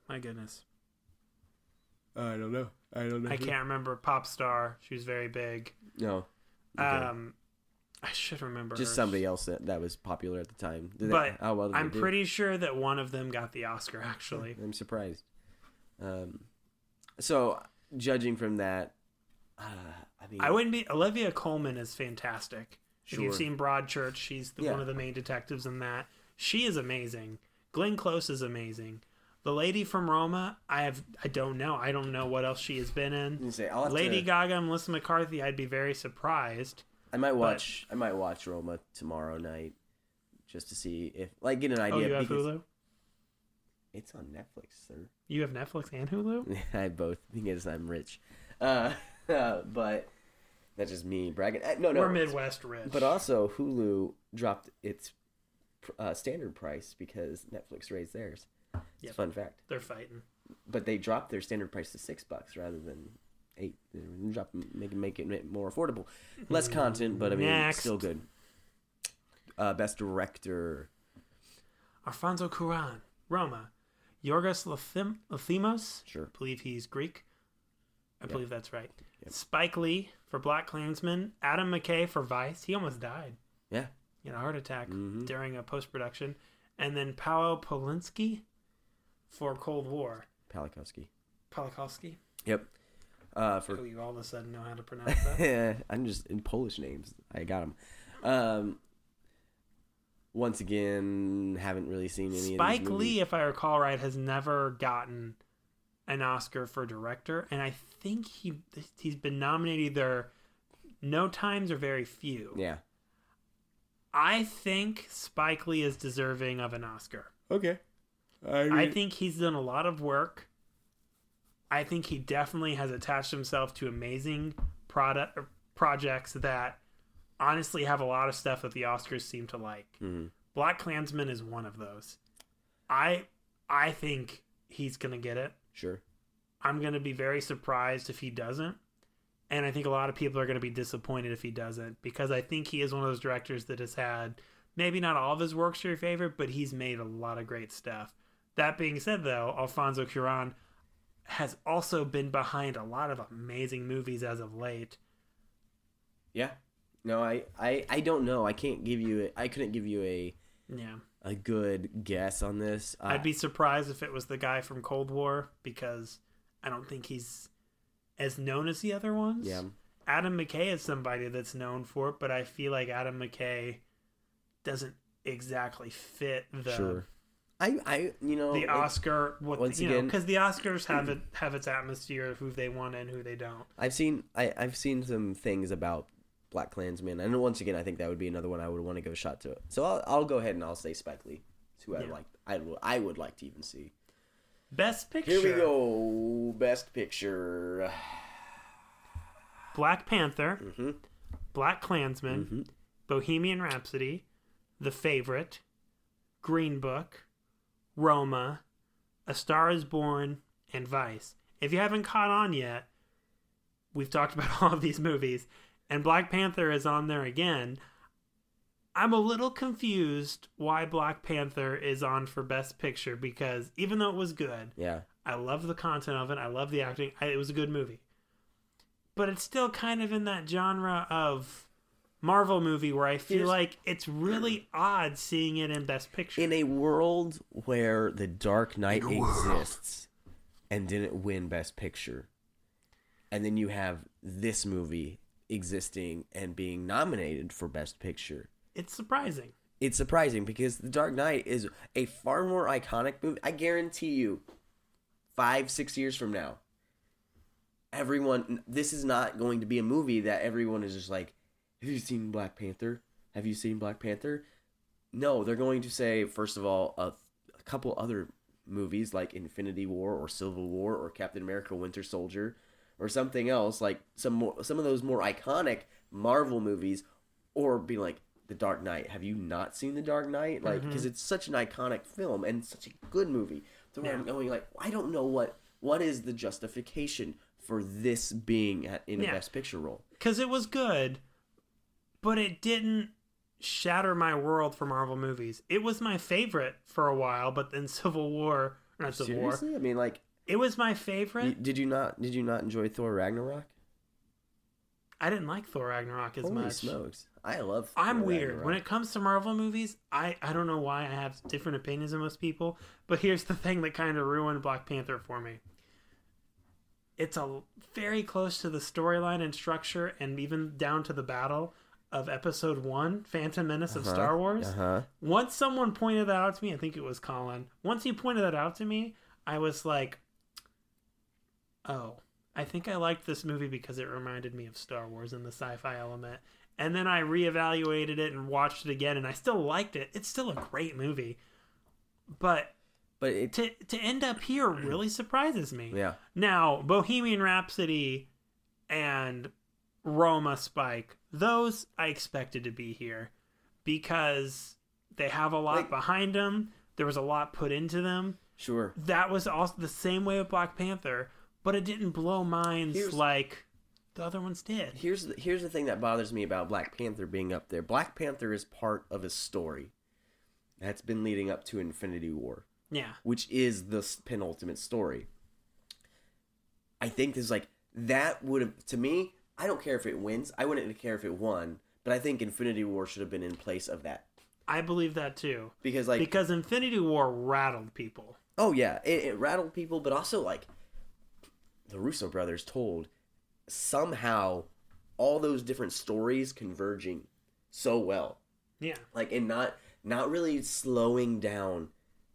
my goodness, I don't know. I don't know. I can't remember pop star. She was very big. No. Okay. Um, I should remember. just her. somebody else that, that was popular at the time. Did they- But how well I'm pretty sure that one of them got the Oscar. Actually, I'm surprised. Um, so judging from that, uh, I mean, I wouldn't be. Olivia Colman is fantastic. Sure. If you've seen Broadchurch, she's the, Yeah. one of the main detectives in that. She is amazing. Glenn Close is amazing. The lady from Roma, I have, I don't know. I don't know what else she has been in. say Lady to, Gaga and Melissa McCarthy, I'd be very surprised. I might watch. I might watch Roma tomorrow night, just to see if like get an idea. Oh, idea. you have Hulu? It's on Netflix, sir. You have Netflix and Hulu? I both because I'm rich, uh, but that's just me bragging. Uh, No, no, We're Midwest rich. But also, Hulu dropped its uh, standard price because Netflix raised theirs. It's Yep. a fun fact. They're fighting. but they dropped their standard price to six bucks rather than eight. Drop make make it more affordable, less content, but I mean Next. still good. Uh, best director, Alfonso Cuarón, Roma. Yorgos Lanthimos, sure. I believe he's Greek. I Yep. believe that's right. Yep. Spike Lee for Black Klansman. Adam McKay for Vice. He almost died. Yeah, had a heart attack Mhm. during a post production. And then Paolo Polinsky for Cold War. Palikowski. Polakowski. Yep. Uh, for Oh, you all of a sudden know how to pronounce that. Yeah. I'm just in Polish names. I got them. Um, once again, haven't really seen any. Spike of these. Lee, if I recall right, has never gotten an Oscar for director, and I think he he's been nominated either no times or very few. Yeah. I think Spike Lee is deserving of an Oscar. Okay. I I think he's done a lot of work. I think he definitely has attached himself to amazing product projects that honestly have a lot of stuff that the Oscars seem to like. Mhm. Black Klansman is one of those. I I think he's gonna get it. Sure. I'm gonna be very surprised if he doesn't. And I think a lot of people are going to be disappointed if he doesn't because I think he is one of those directors that has had maybe not all of his works are your favorite, but he's made a lot of great stuff. That being said, though, Alfonso Cuarón has also been behind a lot of amazing movies as of late. Yeah. No, I, I, I don't know. I can't give you. A, I couldn't give you a Yeah, a good guess on this. Uh, I'd be surprised if it was the guy from Cold War because I don't think he's as known as the other ones. Yeah. Adam McKay is somebody that's known for it, but I feel like Adam McKay doesn't exactly fit the Sure. I, I, you know, the Oscar. What once you know, again- because the Oscars have it have its atmosphere of who they want and who they don't. I've seen I, I've seen some things about Black Klansman, and once again, I think that would be another one I would want to go shot to. So I'll, I'll go ahead and I'll say Spike Lee. It's who I'd like. I would I would like to even see. Best picture. Here we go. Best picture. Black Panther, Mhm. Black Klansman, Mhm. Bohemian Rhapsody, The Favorite, Green Book, Roma, A Star Is Born, and Vice. If you haven't caught on yet, we've talked about all of these movies, and Black Panther is on there again. I'm a little confused why Black Panther is on for Best Picture because even though it was good, Yeah. I love the content of it. I love the acting. I, it was a good movie. But it's still kind of in that genre of Marvel movie where I feel Here's- like it's really odd seeing it in Best Picture. In a world where The Dark Knight exists and didn't win Best Picture, and then you have this movie existing and being nominated for Best Picture, it's surprising. it's surprising because The Dark Knight is a far more iconic movie. I guarantee you, five, six years from now, everyone, this is not going to be a movie that everyone is just like, Have you seen Black Panther? Have you seen Black Panther? No, they're going to say, first of all, a, a couple other movies like Infinity War or Civil War or Captain America Winter Soldier or something else like some more some of those more iconic Marvel movies or be like The Dark Knight. Have you not seen The Dark Knight? Like mm-hmm. because it's such an iconic film and such a good movie. So I'm going like I don't know what what is the justification for this being at, in Yeah. a best picture role. Because it was good, but it didn't shatter my world for Marvel movies. It was my favorite for a while, but then Civil War, not Civil War, Seriously? I mean like it was my favorite. did you not did you not enjoy Thor Ragnarok? I didn't like Thor Ragnarok as Holy much. smokes. I love Thor I'm weird. Ragnarok. When it comes to Marvel movies, I, I don't know why I have different opinions than most people, but here's the thing that kind of ruined Black Panther for me. It's a very close to the storyline and structure and even down to the battle of episode 1, Phantom Menace of Star Wars. Uh-huh. Once someone pointed that out to me, I think it was Colin. Once he pointed that out to me, I was like, "Oh, I think I liked this movie because it reminded me of Star Wars and the sci-fi element." And then I reevaluated it and watched it again, and I still liked it. It's still a great movie, but But it to to end up here really surprises me. yeah. Now, Bohemian Rhapsody and Roma Spike, those I expected to be here because they have a lot Like- behind them. There was a lot put into them. Sure. That was also the same way with Black Panther, but it didn't blow minds Here's- like the other ones did. Here's the, here's the thing that bothers me about Black Panther being up there. Black Panther is part of a story that's been leading up to Infinity War, Yeah. which is the penultimate story. I think there's like that would have to me. I don't care if it wins. I wouldn't care if it won, but I think Infinity War should have been in place of that I believe that too. because like Because Infinity War rattled people. Oh yeah, it, it rattled people, but also like the Russo brothers told somehow all those different stories converging so well, Yeah. like and not not really slowing down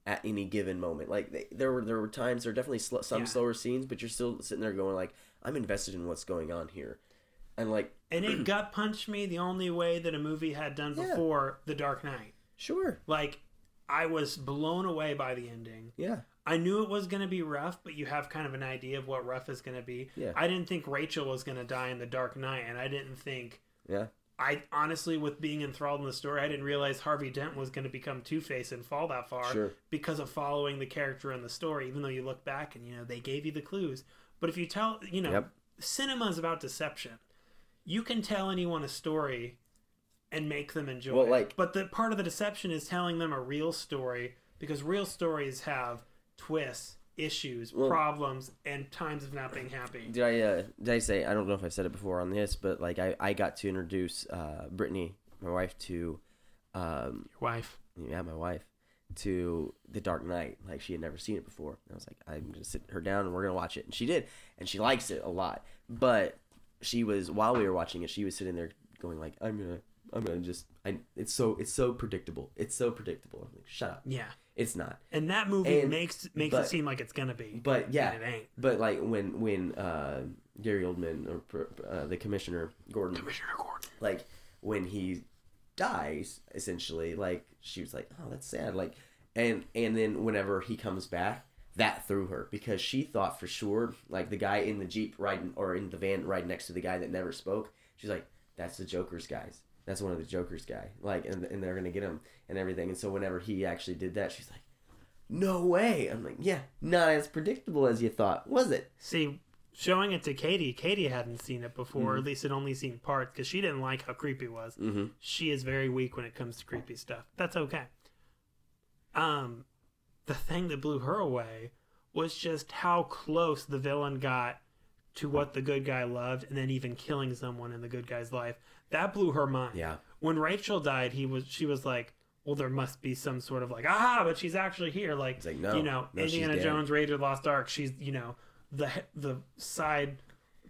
at any given moment. Like they, there were there were times there were definitely sl- some Yeah. slower scenes, but you're still sitting there going like I'm invested in what's going on here, and like And it gut punched me the only way that a movie had done Yeah. before The Dark Knight. sure, Like, I was blown away by the ending. yeah, I knew it was going to be rough, but you have kind of an idea of what rough is going to be. Yeah. I didn't think Rachel was going to die in The Dark Knight, and I didn't think. yeah, I honestly, with being enthralled in the story, I didn't realize Harvey Dent was going to become Two Face and fall that far Sure. because of following the character in the story. Even though you look back and you know they gave you the clues, but if you tell, you know, Yep. cinema is about deception. You can tell anyone a story and make them enjoy Well, it. like- but the part of the deception is telling them a real story because real stories have twists, issues, Well- problems, and times of not being happy. Did I uh, did I say I don't know if I said it before on this, but like I, I got to introduce uh, Brittany, my wife, to um, Your wife. yeah, my wife, to The Dark Knight. Like she had never seen it before. And I was like, I'm gonna sit her down and we're gonna watch it, and she did, and she likes it a lot. But she was while we were watching it, she was sitting there going like, I'm gonna, I'm gonna just, I, it's so, it's so predictable. It's so predictable. I'm like, shut up. Yeah. It's not. And that movie And- makes makes but- it seem like it's gonna be. But yeah, it ain't. but like when when uh, Gary Oldman or uh, the commissioner Gordon, Commissioner Gordon. like when he dies, essentially, like she was like, "Oh, that's sad." Like, and and then whenever he comes back, that threw her because she thought for sure, like the guy in the jeep riding or in the van riding next to the guy that never spoke. She's like, "That's the Joker's guys. That's one of the Joker's guy." Like, and and they're gonna get him and everything. And so whenever he actually did that, she's like, "No way!" I'm like, "Yeah, not as predictable as you thought, was it?" See, showing it to Katie, Katie hadn't seen it before, or at least had only seen parts because she didn't like how creepy it was. Mm-hmm. She is very weak when it comes to creepy stuff. That's okay. Um, the thing that blew her away was just how close the villain got to what the good guy loved, and then even killing someone in the good guy's life. That blew her mind. Yeah. When Rachel died, he was she was like, "Well, there must be some sort of like, ah, but she's actually here." Like, like, no, you know, no, Indiana. Jones, Raiders Lost Ark. She's you know the the side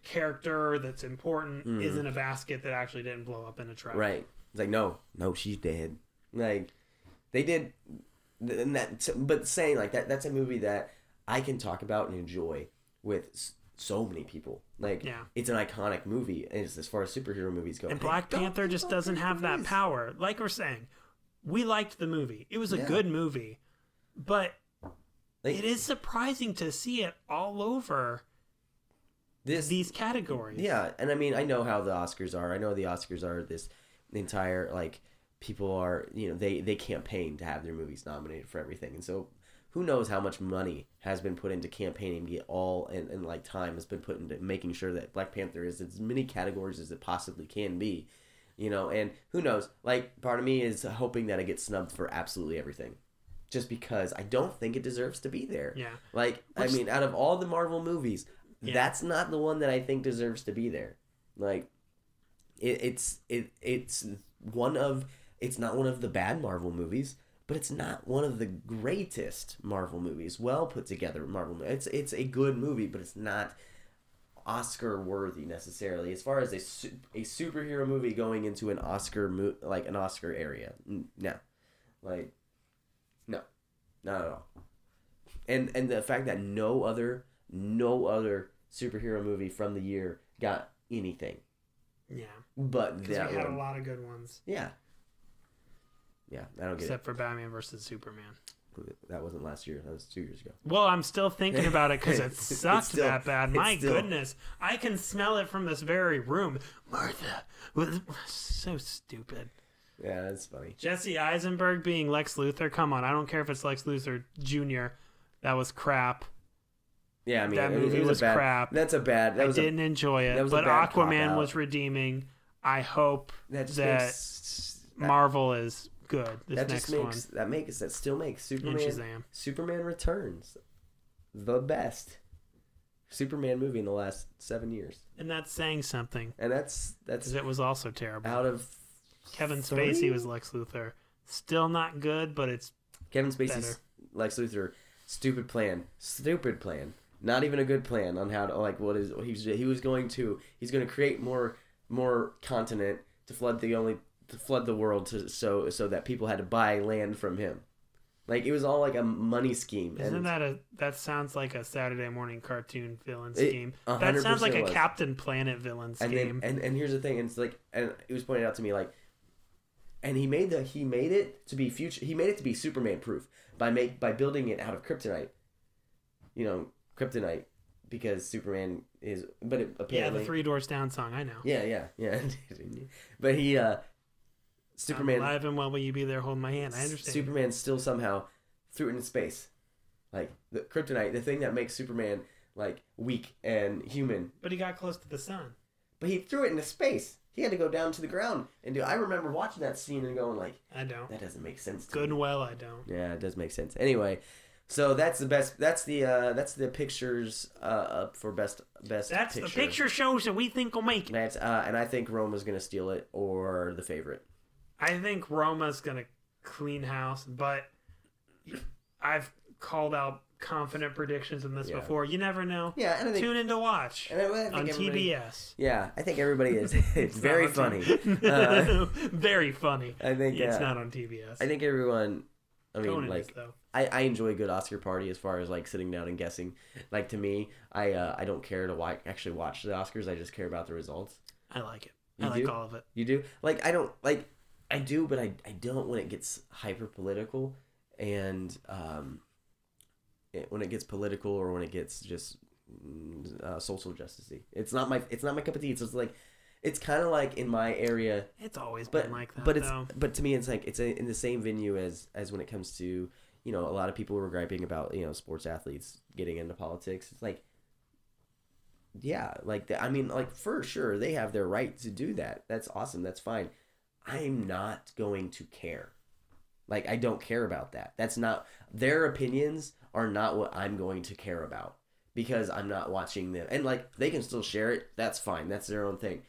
character that's important is in a basket that actually didn't blow up in a truck. Mm-hmm. Right. It's like, no, no, she's dead. Like, they did, and that. But saying like that, that's a movie that I can talk about and enjoy with s- so many people. Like, Yeah. it's an iconic movie as, as far as superhero movies go. And Black don't Panther just doesn't have that power. Like we're saying, we liked the movie. It was a Yeah. good movie, but Like, it is surprising to see it all over this, these categories. Yeah, and I mean, I know how the Oscars are. I know the Oscars are this entire like people are you know they they campaign to have their movies nominated for everything, and so who knows how much money has been put into campaigning to get all and, and like time has been put into making sure that Black Panther is as many categories as it possibly can be, you know, and who knows? Like part of me is hoping that it gets snubbed for absolutely everything. Just because I don't think it deserves to be there. Yeah. Like, I mean, out of all the Marvel movies, Yeah. that's not the one that I think deserves to be there. Like, it, it's it it's one of it's not one of the bad Marvel movies, but it's not one of the greatest Marvel movies. Well put together Marvel. mo- It's it's a good movie, but it's not Oscar worthy necessarily. As far as a su- a superhero movie going into an Oscar mo- like an Oscar area, no, like no, not at all. And and the fact that no other no other superhero movie from the year got anything, Yeah. but that we had a lot of good ones. yeah, yeah. I don't get Except for Batman versus Superman. That wasn't last year. That was two years ago. Well, I'm still thinking about it because it sucked still- that bad. My still- goodness. I can smell it from this very room. Martha was so stupid. Yeah, that's funny. Jesse Eisenberg being Lex Luthor. Come on. I don't care if it's Lex Luthor Jr. That was crap. Yeah, I mean That it- it movie a was bad, crap. That's a bad. That I was didn't enjoy that it. was But Aquaman was redeeming. I hope that that makes that, Marvel is good this that just makes one. that makes that still makes Superman. Superman Returns the best Superman movie in the last seven years, And that's saying something and that's that's it was also terrible. out of Kevin three? Spacey was Lex Luthor. Still not good, but it's Kevin Spacey's Better. Lex Luthor. Stupid plan. Stupid plan. Not even a good plan on how to like what is he was he was going to he's going to create more more continent to flood the only to flood the world to so so that people had to buy land from him. Like it was all like a money scheme. Isn't and that a that sounds like a Saturday morning cartoon villain It scheme? a That sounds like a was. Captain Planet villain and scheme. then and, and here's the thing and it's like and it was pointed out to me like and he made the he made it to be future he made it to be superman proof by make by building it out of kryptonite you know kryptonite because superman is but it yeah, the Three Doors Down song. I know. yeah yeah yeah but he uh I'm superman alive and well, will you be there holding my hand? I understand. superman still somehow threw it into space like the kryptonite the thing that makes superman like weak and human but he got close to the sun. but he threw it into space. He had to go down to the ground and do. I remember watching that scene and going like, I don't. that doesn't make sense. To Good me. and well, I don't. Yeah, it does make sense. Anyway, so that's the best. That's the uh, that's the pictures uh, up for best best. That's picture. the picture shows that we think will make it. That's uh, and I think Roma's gonna steal it or the favorite. I think Roma's gonna clean house, but I've called out confident predictions in this Yeah. before. You never know. Yeah, and I think Tune in to watch and I, I think on TBS. Yeah, I think everybody is. It's It's very funny. Uh, Very funny. I think it's uh, not on TBS. I think everyone I mean, Conan like is though. I, I enjoy a good Oscar party as far as like sitting down and guessing. Like to me, I uh, I don't care to wa- actually watch the Oscars. I just care about the results. I like it. You I like all of it. You do? Like I don't like I do, but I I don't when it gets hyper political and um it, when it gets political or when it gets just mm, uh, social justicey. It's not my it's not my cup of tea. It's just like it's kind of like in my area It's always but been like that. but it's though. but to me it's like it's in the same venue as as when it comes to you know a lot of people were griping about you know sports athletes getting into politics it's like yeah like the, i mean like for sure they have their right to do that that's awesome that's fine i'm not going to care. Like i don't care about that. That's not their opinions are not what i'm going to care about because i'm not watching them. And like they can still share it. That's fine. That's their own thing.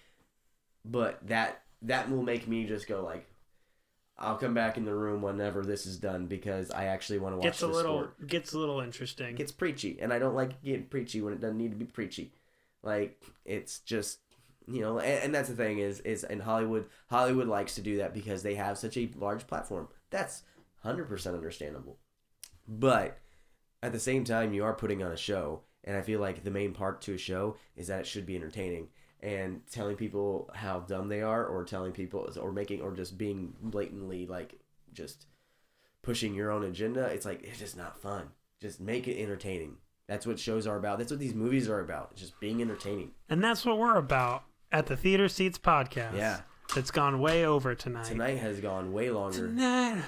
But that that will make me just go like I'll come back in the room whenever this is done because I actually want to watch gets a little sport. gets a little interesting. Gets preachy, and I don't like getting preachy when it doesn't need to be preachy. Like it's just you know, and, and that's the thing is is in Hollywood, Hollywood likes to do that because they have such a large platform. That's hundred percent understandable, but at the same time, you are putting on a show, and I feel like the main part to a show is that it should be entertaining. And telling people how dumb they are, or telling people, or making, or just being blatantly like just pushing your own agenda, it's like it's just not fun. Just make it entertaining. That's what shows are about. That's what these movies are about. Just being entertaining. and that's what we're about at the Theater Seats podcast. Yeah. It's gone way over tonight. Tonight has gone way longer, Tonight.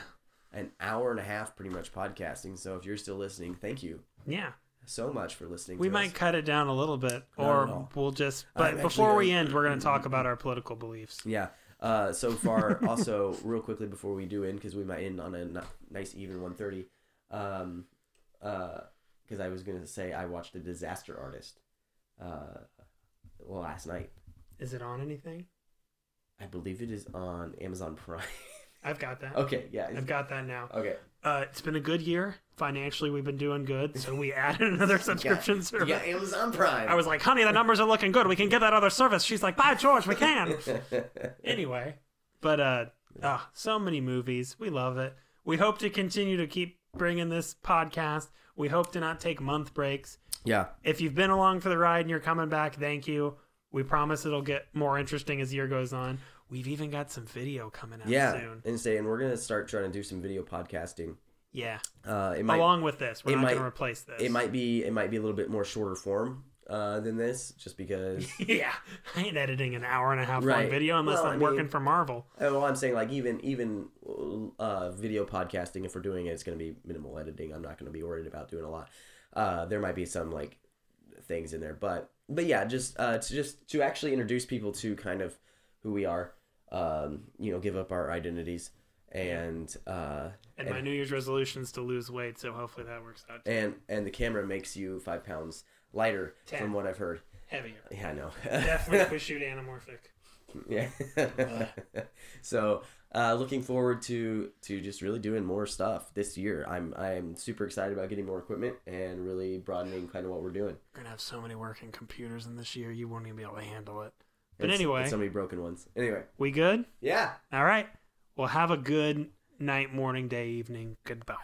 an hour and a half, pretty much podcasting. So if you're still listening, thank you Yeah. so much for listening. We to might us. cut it down a little bit, or we'll just. I'm But actually before we end, we're going to talk about our political beliefs. Yeah. Uh, so far, also real quickly before we do end, because we might end on a n- nice even one thirty. Um, because I was gonna say I watched The Disaster Artist. Uh, last night. Is it on anything? I believe it is on Amazon Prime. I've got that. okay. Yeah. I've got that now. Okay. Uh, it's been a good year financially. We've been doing good, so we added another subscription service. Yeah. Amazon Prime. I was like, "Honey, the numbers are looking good. We can get that other service." She's like, "By George, we can." anyway, but uh, ah, so many movies. We love it. We hope to continue to keep bringing this podcast. We hope to not take month breaks. yeah. If you've been along for the ride and you're coming back, thank you. We promise it'll get more interesting as the year goes on. We've even got some video coming out Yeah. soon. And say, and we're gonna start trying to do some video podcasting. Yeah. Uh, it might Along with this, we're it not might- going to replace this. it might be it might be a little bit more shorter form uh, than this, just because. yeah, I ain't editing an hour and a half long video unless Well, I'm I mean- working for Marvel. Uh, Well, I'm saying like even even uh, video podcasting, if we're doing it, it's going to be minimal editing. I'm not going to be worried about doing a lot. Uh, there might be some like things in there, but but yeah, just uh, to just to actually introduce people to kind of who we are. Um, you know, give up our identities and uh, And my New Year's resolution is to lose weight, so hopefully that works out. and and the camera makes you five pounds lighter Ten. from what I've heard. Heavier. Yeah, I know. Definitely push shoot anamorphic. yeah. so uh, looking forward to to just really doing more stuff this year. I'm I'm super excited about getting more equipment and really broadening kind of what we're doing. We're gonna have so many working computers in this year, you won't even be able to handle it. But And s- anyway, so many broken ones. Anyway, we good? yeah. All right. Well, have a good night, morning, day, evening. Goodbye.